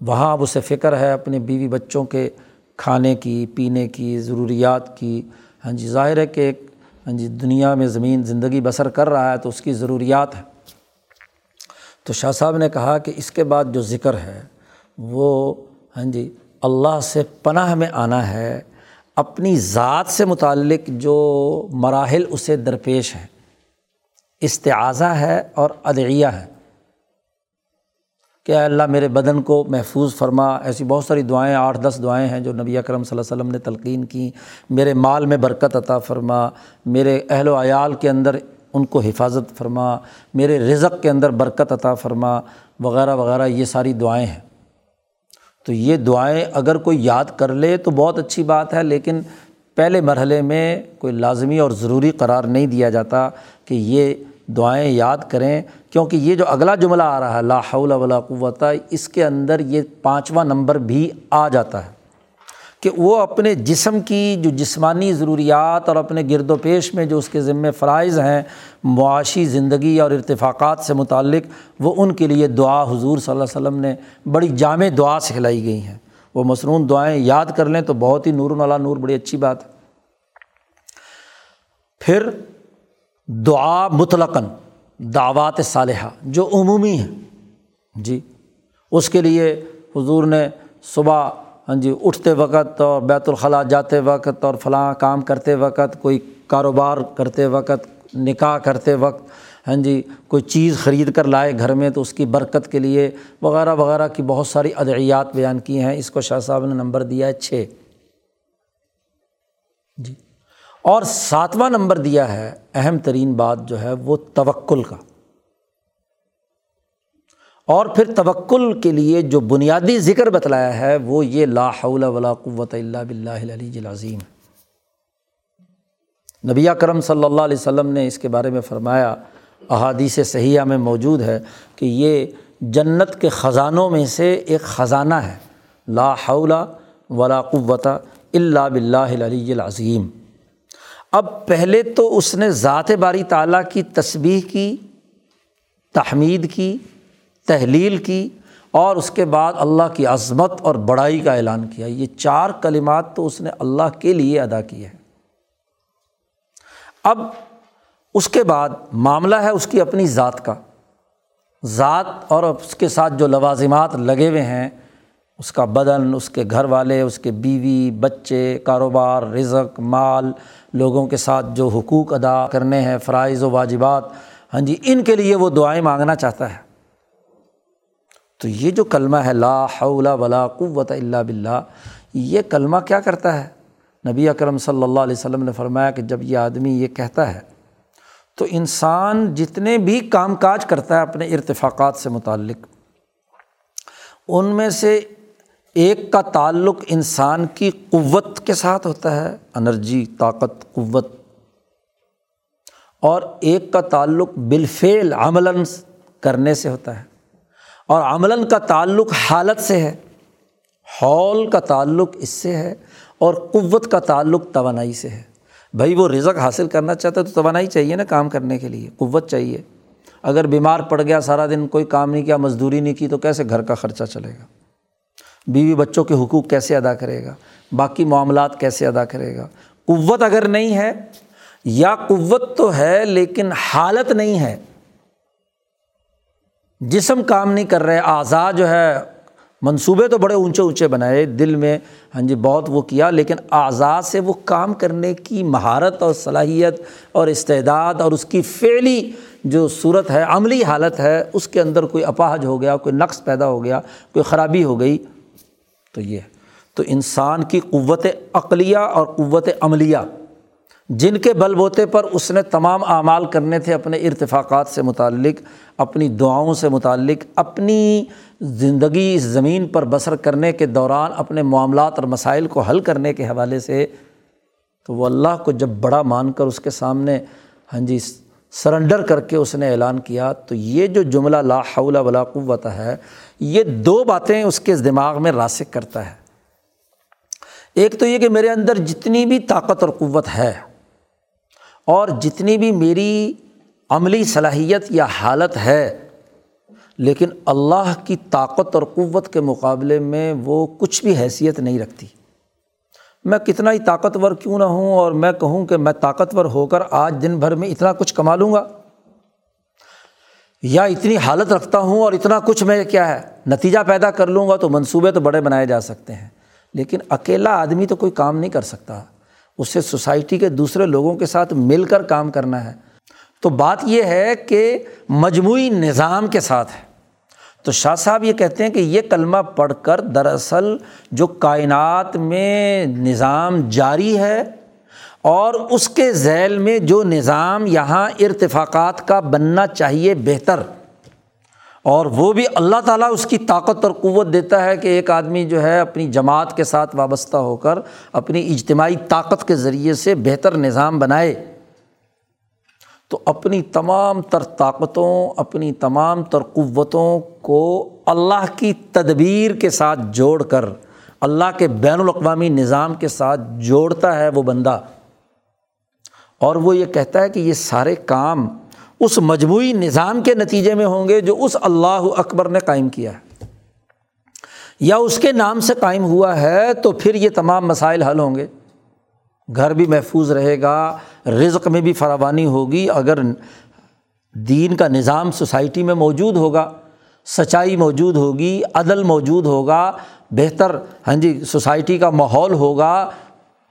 وہاں اب اسے فکر ہے اپنے بیوی بچوں کے کھانے کی، پینے کی، ضروریات کی۔ ہاں جی ظاہر ہے کہ ایک ہاں جی دنیا میں زمین زندگی بسر کر رہا ہے تو اس کی ضروریات ہے تو شاہ صاحب نے کہا کہ اس کے بعد جو ذکر ہے وہ ہاں جی اللہ سے پناہ میں آنا ہے، اپنی ذات سے متعلق جو مراحل اسے درپیش ہیں۔ استعاضہ ہے اور ادعیہ ہے۔ کہ اللہ میرے بدن کو محفوظ فرما۔ ایسی بہت ساری دعائیں، آٹھ دس دعائیں ہیں جو نبی اکرم صلی اللہ علیہ وسلم نے تلقین کی۔ میرے مال میں برکت عطا فرما۔ میرے اہل و عیال کے اندر ان کو حفاظت فرما۔ میرے رزق کے اندر برکت عطا فرما۔ وغیرہ وغیرہ، یہ ساری دعائیں ہیں۔ تو یہ دعائیں اگر کوئی یاد کر لے تو بہت اچھی بات ہے، لیکن پہلے مرحلے میں کوئی لازمی اور ضروری قرار نہیں دیا جاتا کہ یہ دعائیں یاد کریں، کیونکہ یہ جو اگلا جملہ آ رہا ہے، لا حول ولا قوت، اس کے اندر یہ پانچواں نمبر بھی آ جاتا ہے کہ وہ اپنے جسم کی جو جسمانی ضروریات اور اپنے گرد و پیش میں جو اس کے ذمے فرائض ہیں، معاشی زندگی اور ارتفاقات سے متعلق، وہ ان کے لیے دعا حضور صلی اللہ علیہ وسلم نے بڑی جامع دعا سکھلائی گئی ہیں۔ وہ مصنون دعائیں یاد کر لیں تو بہت ہی نور والا نور، بڑی اچھی بات ہے۔ پھر دعا مطلقاً، دعوات صالحہ، جو عمومی ہیں۔ جی اس کے لیے حضور نے صبح ہاں جی اٹھتے وقت اور بیت الخلاء جاتے وقت اور فلاں کام کرتے وقت، کوئی کاروبار کرتے وقت، نکاح کرتے وقت ہاں جی کوئی چیز خرید کر لائے گھر میں تو اس کی برکت کے لیے وغیرہ وغیرہ کی بہت ساری ادعیات بیان کی ہیں۔ اس کو شاہ صاحب نے نمبر دیا ہے چھ۔ جی۔ اور ساتواں نمبر دیا ہے، اہم ترین بات جو ہے وہ توکل کا۔ اور پھر توکل کے لیے جو بنیادی ذکر بتلایا ہے وہ یہ لا حول ولا قوت اللہ بلّہ علی العظیم۔ نبی کرم صلی اللہ علیہ وسلم نے اس کے بارے میں فرمایا، احادیث صحیحہ میں موجود ہے کہ یہ جنت کے خزانوں میں سے ایک خزانہ ہے۔ لا حول ولا قوت اللہ بلّہ علی العظیم۔ اب پہلے تو اس نے ذات باری تعالیٰ کی تصبیح کی، تحمید کی، تحلیل کی، اور اس کے بعد اللہ کی عظمت اور بڑائی کا اعلان کیا۔ یہ چار کلمات تو اس نے اللہ کے لیے ادا کیے ہیں۔ اب اس کے بعد معاملہ ہے اس کی اپنی ذات کا۔ ذات اور اس کے ساتھ جو لوازمات لگے ہوئے ہیں، اس کا بدن، اس کے گھر والے، اس کے بیوی، بچے، کاروبار، رزق، مال لوگوں کے ساتھ جو حقوق ادا کرنے ہیں، فرائض و واجبات ہاں جی ان کے لیے وہ دعائیں مانگنا چاہتا ہے۔ تو یہ جو کلمہ ہے، لا حول ولا قوت اللہ بلّہ یہ کلمہ کیا کرتا ہے؟ نبی اکرم صلی اللہ علیہ وسلم نے فرمایا کہ جب یہ آدمی یہ کہتا ہے، تو انسان جتنے بھی کام کاج کرتا ہے اپنے ارتفاقات سے متعلق، ان میں سے ایک کا تعلق انسان کی قوت کے ساتھ ہوتا ہے، انرجی، طاقت، قوت۔ اور ایک کا تعلق بالفعل عملاً کرنے سے ہوتا ہے۔ اور عملاً کا تعلق حالت سے ہے۔ ہال کا تعلق اس سے ہے اور قوت کا تعلق توانائی سے ہے۔ بھائی، وہ رزق حاصل کرنا چاہتا ہے تو توانائی چاہیے نا کام کرنے کے لیے، قوت چاہیے۔ اگر بیمار پڑ گیا، سارا دن کوئی کام نہیں کیا، مزدوری نہیں کی، تو کیسے گھر کا خرچہ چلے گا؟ بیوی بچوں کے حقوق کیسے ادا کرے گا؟ باقی معاملات کیسے ادا کرے گا؟ قوت اگر نہیں ہے، یا قوت تو ہے لیکن حالت نہیں ہے، جسم کام نہیں کر رہے، اعضاء جو ہے منصوبے تو بڑے اونچے اونچے بنائے، دل میں ہاں جی بہت وہ کیا، لیکن اعضاء سے وہ کام کرنے کی مہارت اور صلاحیت اور استعداد اور اس کی فعلی جو صورت ہے، عملی حالت ہے، اس کے اندر کوئی اپاہج ہو گیا، کوئی نقص پیدا ہو گیا، کوئی خرابی ہو گئی تو یہ تو انسان کی قوت عقلیہ اور قوت عملیہ، جن کے بل بوتے پر اس نے تمام اعمال کرنے تھے اپنے ارتفاقات سے متعلق، اپنی دعاؤں سے متعلق، اپنی زندگی اس زمین پر بسر کرنے کے دوران اپنے معاملات اور مسائل کو حل کرنے کے حوالے سے، تو وہ اللہ کو جب بڑا مان کر اس کے سامنے ہاں جی سرنڈر کر کے اس نے اعلان کیا، تو یہ جو جملہ لا حول ولا قوت ہے یہ دو باتیں اس کے دماغ میں راسک کرتا ہے۔ ایک تو یہ کہ میرے اندر جتنی بھی طاقت اور قوت ہے اور جتنی بھی میری عملی صلاحیت یا حالت ہے، لیکن اللہ کی طاقت اور قوت کے مقابلے میں وہ کچھ بھی حیثیت نہیں رکھتی۔ میں کتنا ہی طاقتور کیوں نہ ہوں اور میں کہوں کہ میں طاقتور ہو کر آج دن بھر میں اتنا کچھ کما لوں گا۔ یا اتنی حالت رکھتا ہوں اور اتنا کچھ میں کیا ہے، نتیجہ پیدا کر لوں گا تو منصوبے تو بڑے بنائے جا سکتے ہیں۔ لیکن اکیلا آدمی تو کوئی کام نہیں کر سکتا۔ اسے سوسائٹی کے دوسرے لوگوں کے ساتھ مل کر کام کرنا ہے۔ تو بات یہ ہے کہ مجموعی نظام کے ساتھ ہے۔ تو شاہ صاحب یہ کہتے ہیں کہ یہ کلمہ پڑھ کر دراصل جو کائنات میں نظام جاری ہے اور اس کے ذیل میں جو نظام یہاں ارتفاقات کا بننا چاہیے بہتر۔ اور وہ بھی اللہ تعالیٰ اس کی طاقت اور قوت دیتا ہے کہ ایک آدمی جو ہے اپنی جماعت کے ساتھ وابستہ ہو کر اپنی اجتماعی طاقت کے ذریعے سے بہتر نظام بنائے۔ تو اپنی تمام تر طاقتوں، اپنی تمام تر قوتوں کو اللہ کی تدبیر کے ساتھ جوڑ کر، اللہ کے بین الاقوامی نظام کے ساتھ جوڑتا ہے وہ بندہ۔ اور وہ یہ کہتا ہے کہ یہ سارے کام اس مجموعی نظام کے نتیجے میں ہوں گے جو اس اللہ اکبر نے قائم کیا ہے۔ یا اس کے نام سے قائم ہوا ہے تو پھر یہ تمام مسائل حل ہوں گے۔ گھر بھی محفوظ رہے گا، رزق میں بھی فراوانی ہوگی، اگر دین کا نظام سوسائٹی میں موجود ہوگا، سچائی موجود ہوگی، عدل موجود ہوگا، بہتر ہاں جی سوسائٹی کا ماحول ہوگا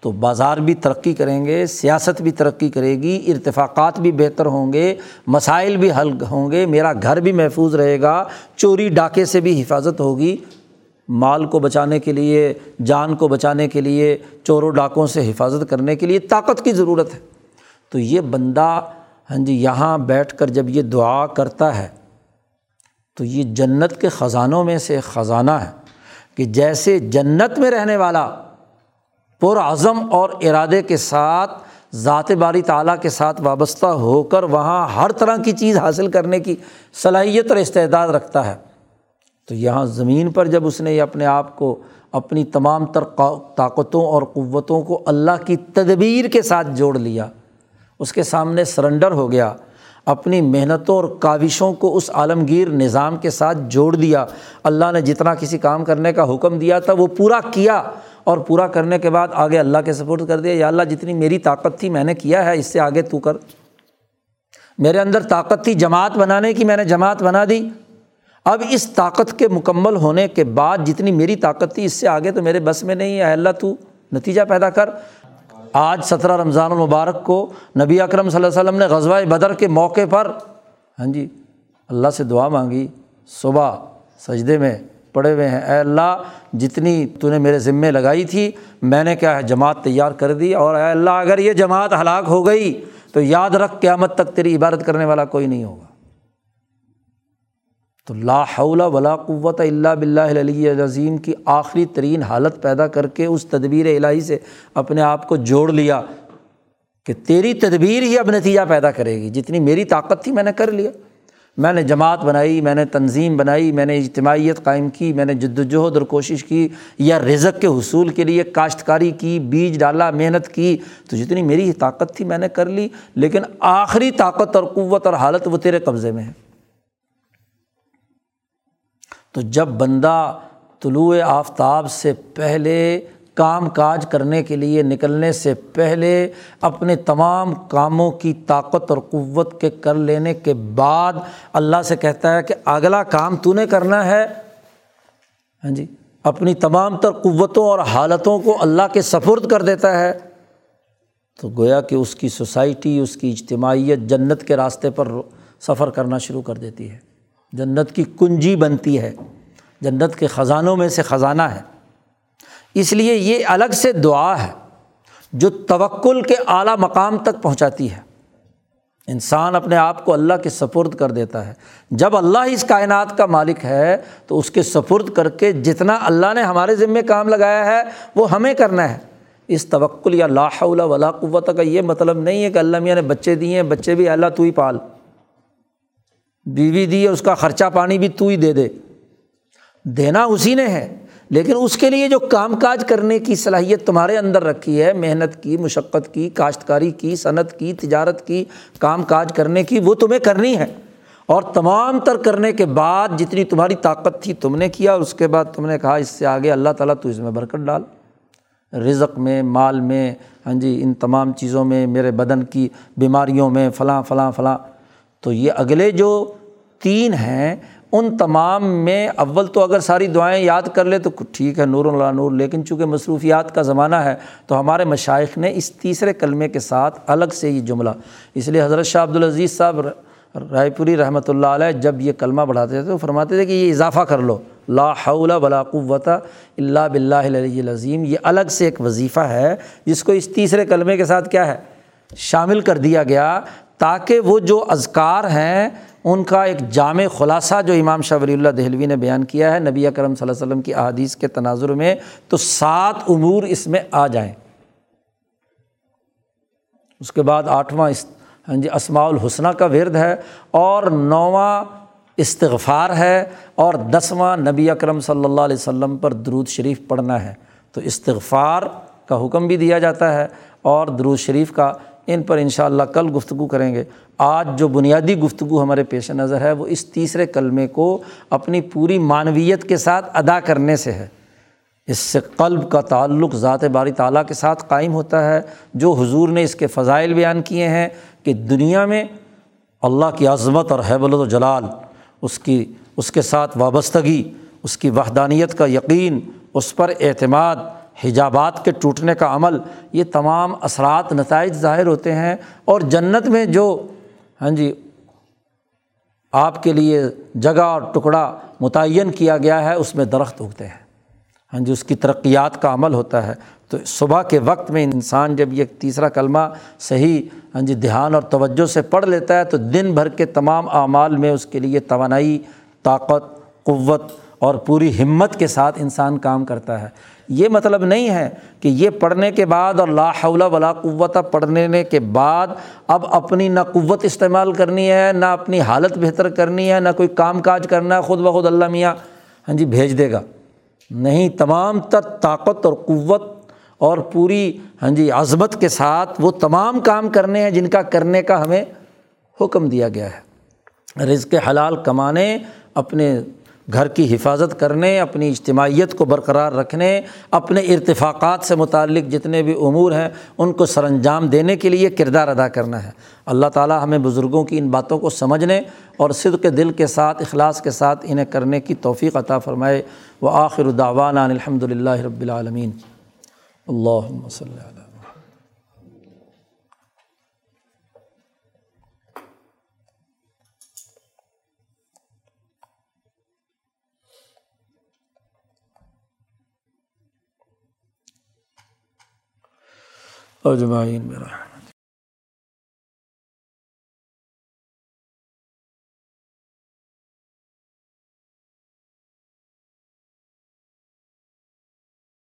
تو بازار بھی ترقی کریں گے، سیاست بھی ترقی کرے گی، ارتفاقات بھی بہتر ہوں گے، مسائل بھی حل ہوں گے، میرا گھر بھی محفوظ رہے گا، چوری ڈاکے سے بھی حفاظت ہوگی، مال کو بچانے کے لیے، جان کو بچانے کے لیے، چوروں ڈاکوں سے حفاظت کرنے کے لیے طاقت کی ضرورت ہے۔ تو یہ بندہ ہاں جی یہاں بیٹھ کر جب یہ دعا کرتا ہے، تو یہ جنت کے خزانوں میں سے خزانہ ہے کہ جیسے جنت میں رہنے والا پرعزم اور ارادے کے ساتھ، ذات باری تعالیٰ کے ساتھ وابستہ ہو کر وہاں ہر طرح کی چیز حاصل کرنے کی صلاحیت اور استعداد رکھتا ہے۔ تو یہاں زمین پر جب اس نے یہ اپنے آپ کو اپنی تمام تر طاقتوں اور قوتوں کو اللہ کی تدبیر کے ساتھ جوڑ لیا، اس کے سامنے سرنڈر ہو گیا۔ اپنی محنتوں اور کاوشوں کو اس عالمگیر نظام کے ساتھ جوڑ دیا۔ اللہ نے جتنا کسی کام کرنے کا حکم دیا تھا، وہ پورا کیا۔ اور پورا کرنے کے بعد آگے اللہ کے سپورٹ کر دیا، یا اللہ جتنی میری طاقت تھی میں نے کیا ہے، اس سے آگے تو کر۔ میرے اندر طاقت تھی جماعت بنانے کی، میں نے جماعت بنا دی۔ اب اس طاقت کے مکمل ہونے کے بعد جتنی میری طاقت تھی، اس سے آگے تو میرے بس میں نہیں ہے۔ اللہ تو نتیجہ پیدا کر۔ آج سترہ رمضان المبارک کو نبی اکرم صلی اللہ علیہ وسلم نے غزوہ بدر کے موقع پر ہاں جی اللہ سے دعا مانگی، صبح سجدے میں پڑے ہوئے ہیں، اے اللہ، جتنی تو نے میرے ذمے لگائی تھی، میں نے کیا ہے، جماعت تیار کر دی، اور اے اللہ، اگر یہ جماعت ہلاک ہو گئی تو یاد رکھ، قیامت تک تیری عبادت کرنے والا کوئی نہیں ہوگا۔ تو لا حول ولا قوت اللہ بلّہ علیہ عظیم کی آخری ترین حالت پیدا کر کے اس تدبیر الہی سے اپنے آپ کو جوڑ لیا کہ تیری تدبیر ہی اب نتیجہ پیدا کرے گی۔ جتنی میری طاقت تھی میں نے کر لیا۔ میں نے جماعت بنائی، میں نے تنظیم بنائی، میں نے اجتماعیت قائم کی، میں نے جد وجہد اور کوشش کی یا رزق کے حصول کے لیے کاشتکاری کی، بیج ڈالا، محنت کی، تو جتنی میری طاقت تھی میں نے کر لی۔ لیکن آخری طاقت اور قوت اور حالت وہ تیرے قبضے میں ہے۔ تو جب بندہ طلوع آفتاب سے پہلے کام کاج کرنے کے لیے نکلنے سے پہلے اپنے تمام کاموں کی طاقت اور قوت کے کر لینے کے بعد اللہ سے کہتا ہے کہ اگلا کام تو نے کرنا ہے۔ ہاں جی اپنی تمام تر قوتوں اور حالتوں کو اللہ کے سفرد کر دیتا ہے۔ تو گویا کہ اس کی سوسائٹی، اس کی اجتماعیت جنت کے راستے پر سفر کرنا شروع کر دیتی ہے۔ جنت کی کنجی بنتی ہے، جنت کے خزانوں میں سے خزانہ ہے۔ اس لیے یہ الگ سے دعا ہے جو توکل کے اعلیٰ مقام تک پہنچاتی ہے۔ انسان اپنے آپ کو اللہ کے سپرد کر دیتا ہے۔ جب اللہ اس کائنات کا مالک ہے، تو اس کے سپرد کر کے جتنا اللہ نے ہمارے ذمے کام لگایا ہے، وہ ہمیں کرنا ہے۔ اس توکل یا لاہ ولا قوت کا یہ مطلب نہیں ہے کہ اللہ میاں نے بچے دیے ہیں، بچے بھی اللہ تو ہی پال۔ بیوی دی ہے اس کا خرچہ پانی بھی تو ہی دے دے۔ دینا اسی نے ہے، لیکن اس کے لیے جو کام کاج کرنے کی صلاحیت تمہارے اندر رکھی ہے، محنت کی، مشقت کی، کاشتکاری کی، صنعت کی، تجارت کی، کام کاج کرنے کی، وہ تمہیں کرنی ہے۔ اور تمام تر کرنے کے بعد جتنی تمہاری طاقت تھی، تم نے کیا۔ اس کے بعد تم نے کہا، اس سے آگے اللہ تعالیٰ تو اس میں برکت ڈال۔ رزق میں، مال میں ہاں جی ان تمام چیزوں میں، میرے بدن کی بیماریوں میں، فلاں فلاں فلاں۔ تو یہ اگلے جو تین ہیں، ان تمام میں اول تو اگر ساری دعائیں یاد کر لے تو ٹھیک ہے، نور اللہ نور، لیکن چونکہ مصروفیات کا زمانہ ہے تو ہمارے مشائق نے اس تیسرے کلمے کے ساتھ الگ سے یہ جملہ، اس لیے حضرت شاہ عبدالعزیز صاحب رائے پوری رحمۃ اللہ علیہ جب یہ کلمہ بڑھاتے تھے تو فرماتے تھے کہ یہ اضافہ کر لو، لا حول ولا قوت اللہ بلّہ علیہ العظیم، یہ الگ سے ایک وظیفہ ہے جس کو اس تیسرے کلمے کے ساتھ کیا ہے؟ شامل کر دیا گیا تاکہ وہ جو اذکار ہیں، ان کا ایک جامع خلاصہ جو امام شاہ ولی اللہ دہلوی نے بیان کیا ہے نبی اکرم صلی اللہ علیہ وسلم کی احادیث کے تناظر میں، تو سات امور اس میں آ جائیں۔ اس کے بعد آٹھواں ہاں جی اسماع الحسنہ کا ورد ہے اور نواں استغفار ہے اور دسواں نبی اکرم صلی اللہ علیہ وسلم پر درود شریف پڑھنا ہے۔ تو استغفار کا حکم بھی دیا جاتا ہے اور درود شریف کا ان پر ان شاء اللہ کل گفتگو کریں گے۔ آج جو بنیادی گفتگو ہمارے پیش نظر ہے، وہ اس تیسرے کلمے کو اپنی پوری معنویت کے ساتھ ادا کرنے سے ہے۔ اس سے قلب کا تعلق ذات باری تعالیٰ کے ساتھ قائم ہوتا ہے۔ جو حضور نے اس کے فضائل بیان کیے ہیں کہ دنیا میں اللہ کی عظمت اور حیب و جلال، اس کی، اس کے ساتھ وابستگی، اس کی وحدانیت کا یقین، اس پر اعتماد حجابات کے ٹوٹنے کا عمل، یہ تمام اثرات نتائج ظاہر ہوتے ہیں اور جنت میں جو ہاں جی آپ کے لیے جگہ اور ٹکڑا متعین کیا گیا ہے، اس میں درخت اگتے ہیں۔ ہاں جی اس کی ترقیات کا عمل ہوتا ہے۔ تو صبح کے وقت میں انسان جب یہ تیسرا کلمہ صحیح ہاں جی دھیان اور توجہ سے پڑھ لیتا ہے، تو دن بھر کے تمام اعمال میں اس کے لیے توانائی، طاقت، قوت اور پوری ہمت کے ساتھ انسان کام کرتا ہے۔ یہ مطلب نہیں ہے کہ یہ پڑھنے کے بعد اور لا حول ولا قوت پڑھنے کے بعد اب اپنی نہ قوت استعمال کرنی ہے، نہ اپنی حالت بہتر کرنی ہے، نہ کوئی کام کاج کرنا ہے، خود بخود اللہ میاں ہاں جی بھیج دے گا۔ نہیں، تمام تر طاقت اور قوت اور پوری ہاں جی عظمت کے ساتھ وہ تمام کام کرنے ہیں جن کا کرنے کا ہمیں حکم دیا گیا ہے۔ رزق حلال کمانے، اپنے گھر کی حفاظت کرنے، اپنی اجتماعیت کو برقرار رکھنے، اپنے ارتفاقات سے متعلق جتنے بھی امور ہیں، ان کو سر انجام دینے کے لیے کردار ادا کرنا ہے۔ اللہ تعالیٰ ہمیں بزرگوں کی ان باتوں کو سمجھنے اور صدق دل کے ساتھ، اخلاص کے ساتھ انہیں کرنے کی توفیق عطا فرمائے۔ وہ آخر الداوان الحمد للہ رب العالمین۔ اللہ وسلم۔ اجمعین. میرا